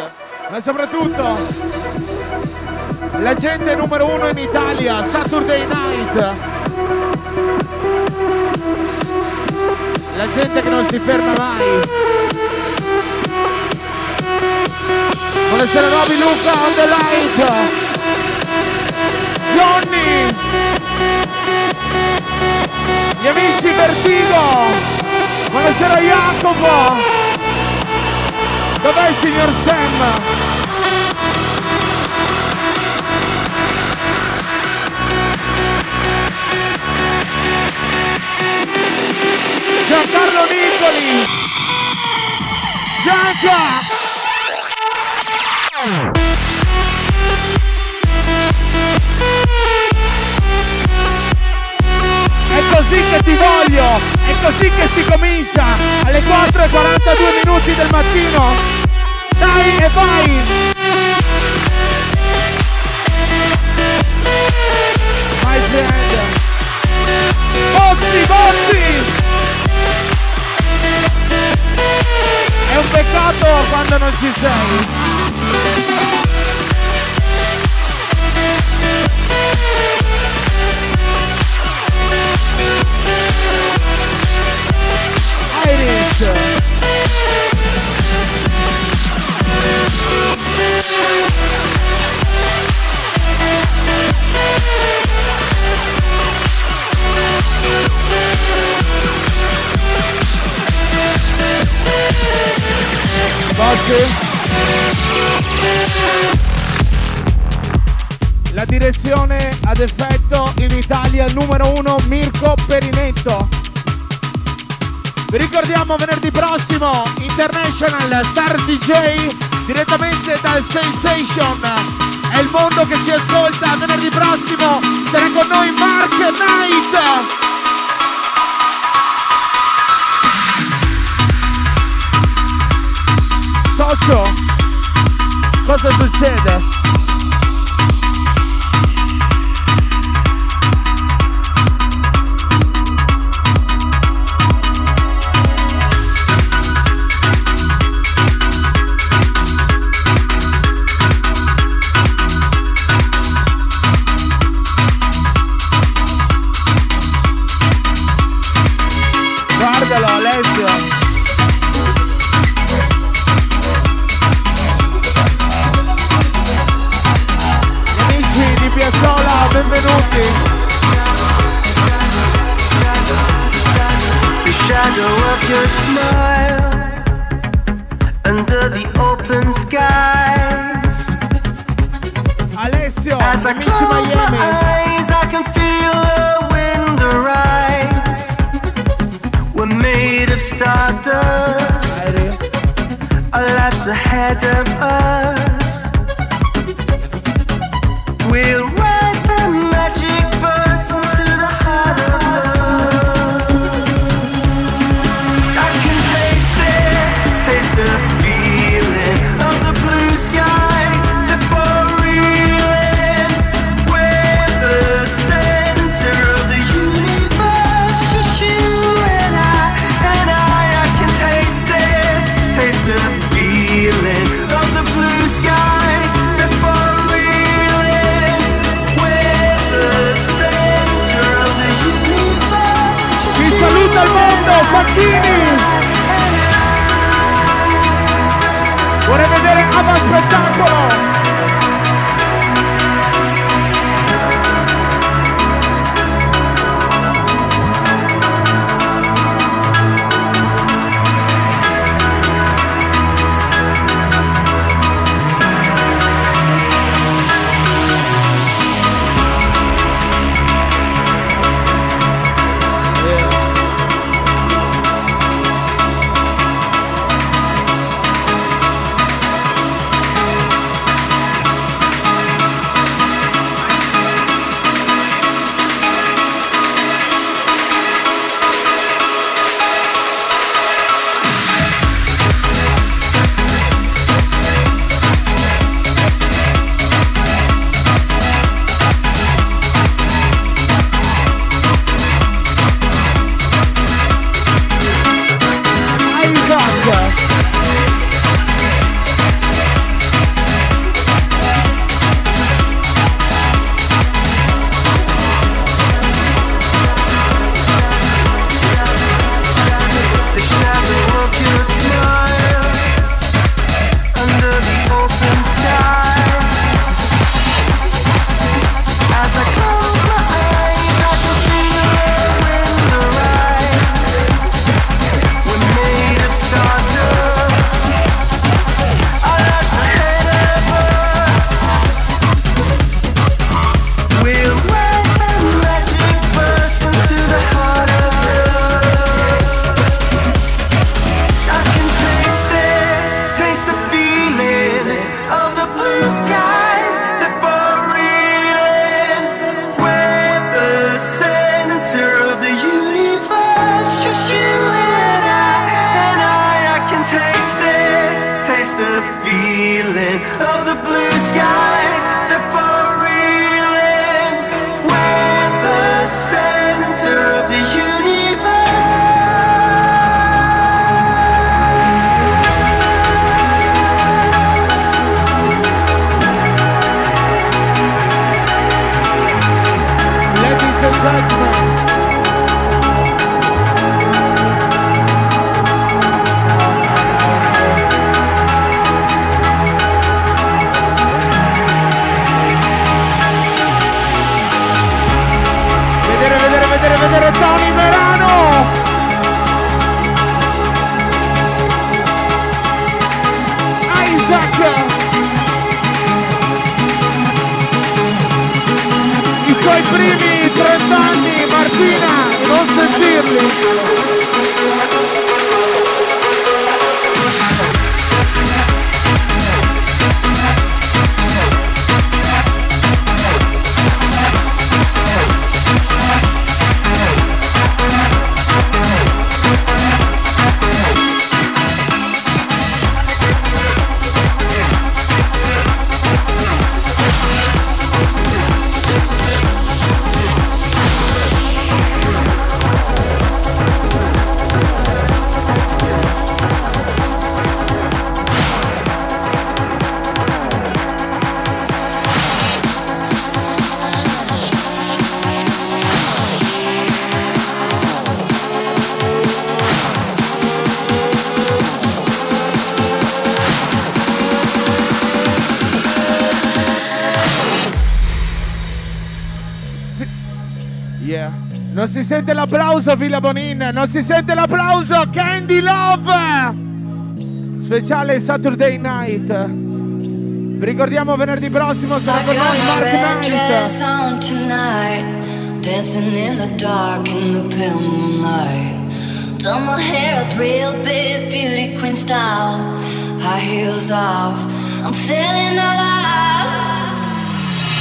ma soprattutto la gente numero uno in Italia, Saturday Night. La gente che non si ferma mai. Buonasera Roby Luca on the light. Johnny. Gli amici Vertigo. Buonasera Jacopo! Dov'è il signor Sam? Giancarlo Nicoli! Gianca! Ti voglio, è così che si comincia alle 4 e 42 minuti del mattino. Dai e vai! My friend! Bozzi, Bozzi! È un peccato quando non ci sei. 1 Mirko Perimento. Vi ricordiamo venerdì prossimo International Star DJ direttamente dal Sensation. È il mondo che ci ascolta venerdì prossimo. Sarà con noi Mark Knight. Socio, cosa succede? Sente l'applauso, Villa Bonin. Non si sente l'applauso, Candy Love. Speciale Saturday Night. Vi ricordiamo venerdì prossimo sarà con noi Mark Knight. Dancing in the dark in the pale moonlight. Done my hair up real big, beauty queen style. High heels off, I'm feeling alive.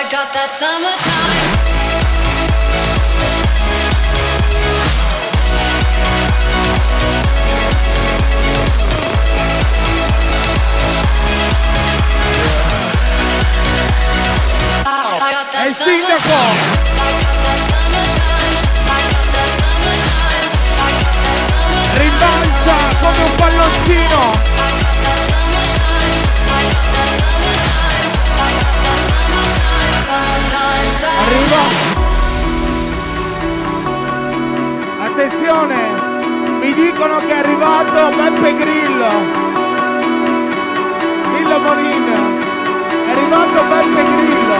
I got that summertime. I got that È il sindaco! Rimbalza come un palloncino! Arriva! Attenzione! Mi dicono che è arrivato Beppe Grillo! Grillo Monin! È arrivato Beppe Grillo!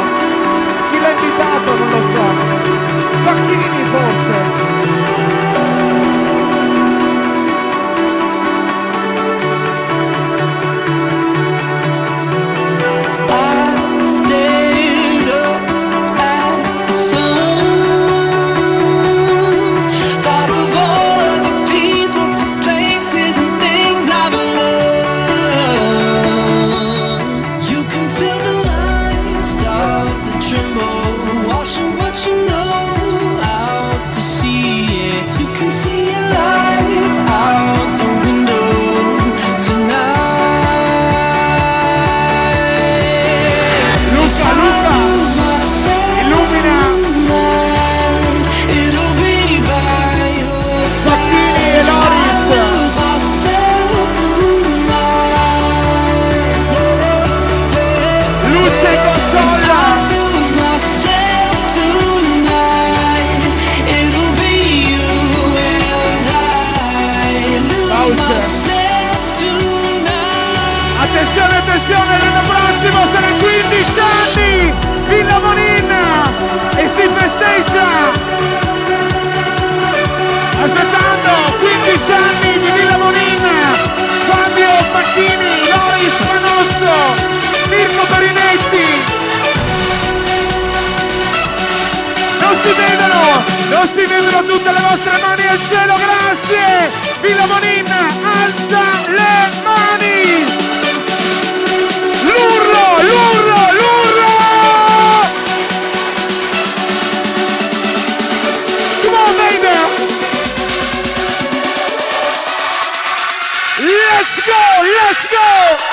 Chi l'ha invitato non lo so! Facchini forse! Vedono! Non si vedono tutte le vostre mani al cielo, grazie! Villa Monin, alza le mani! L'urlo, l'urlo, l'urlo! Come on, baby! Let's go, let's go!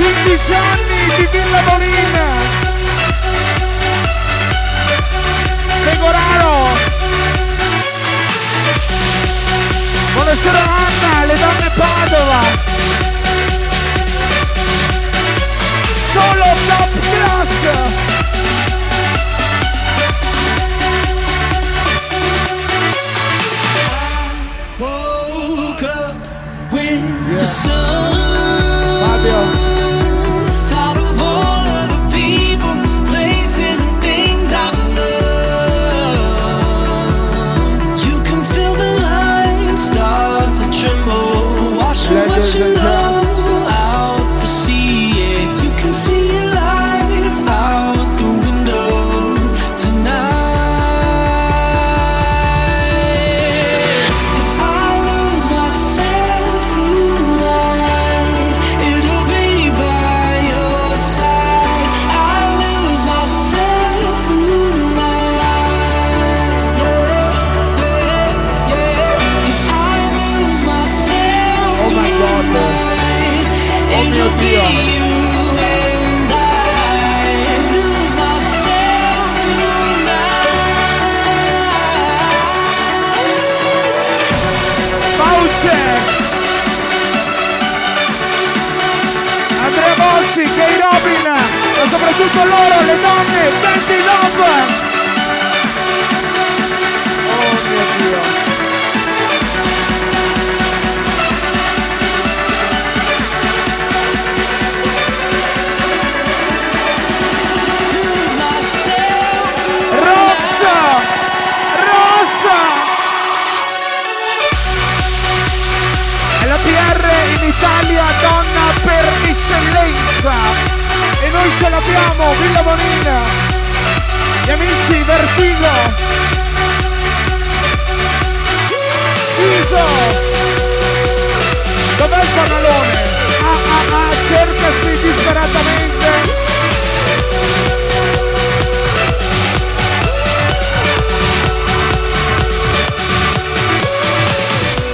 15 anni di Villa Molina! Segoraro! Buonasera Anna, le donne Padova! Solo top class! Woke con loro le donne, Love! Oh mio Dio! Italia donna per eccellenza noi ce l'abbiamo Villa Bonina. Gli amici Vertigo Iso. Dov'è il panalone? Ah ah ah cercasi disperatamente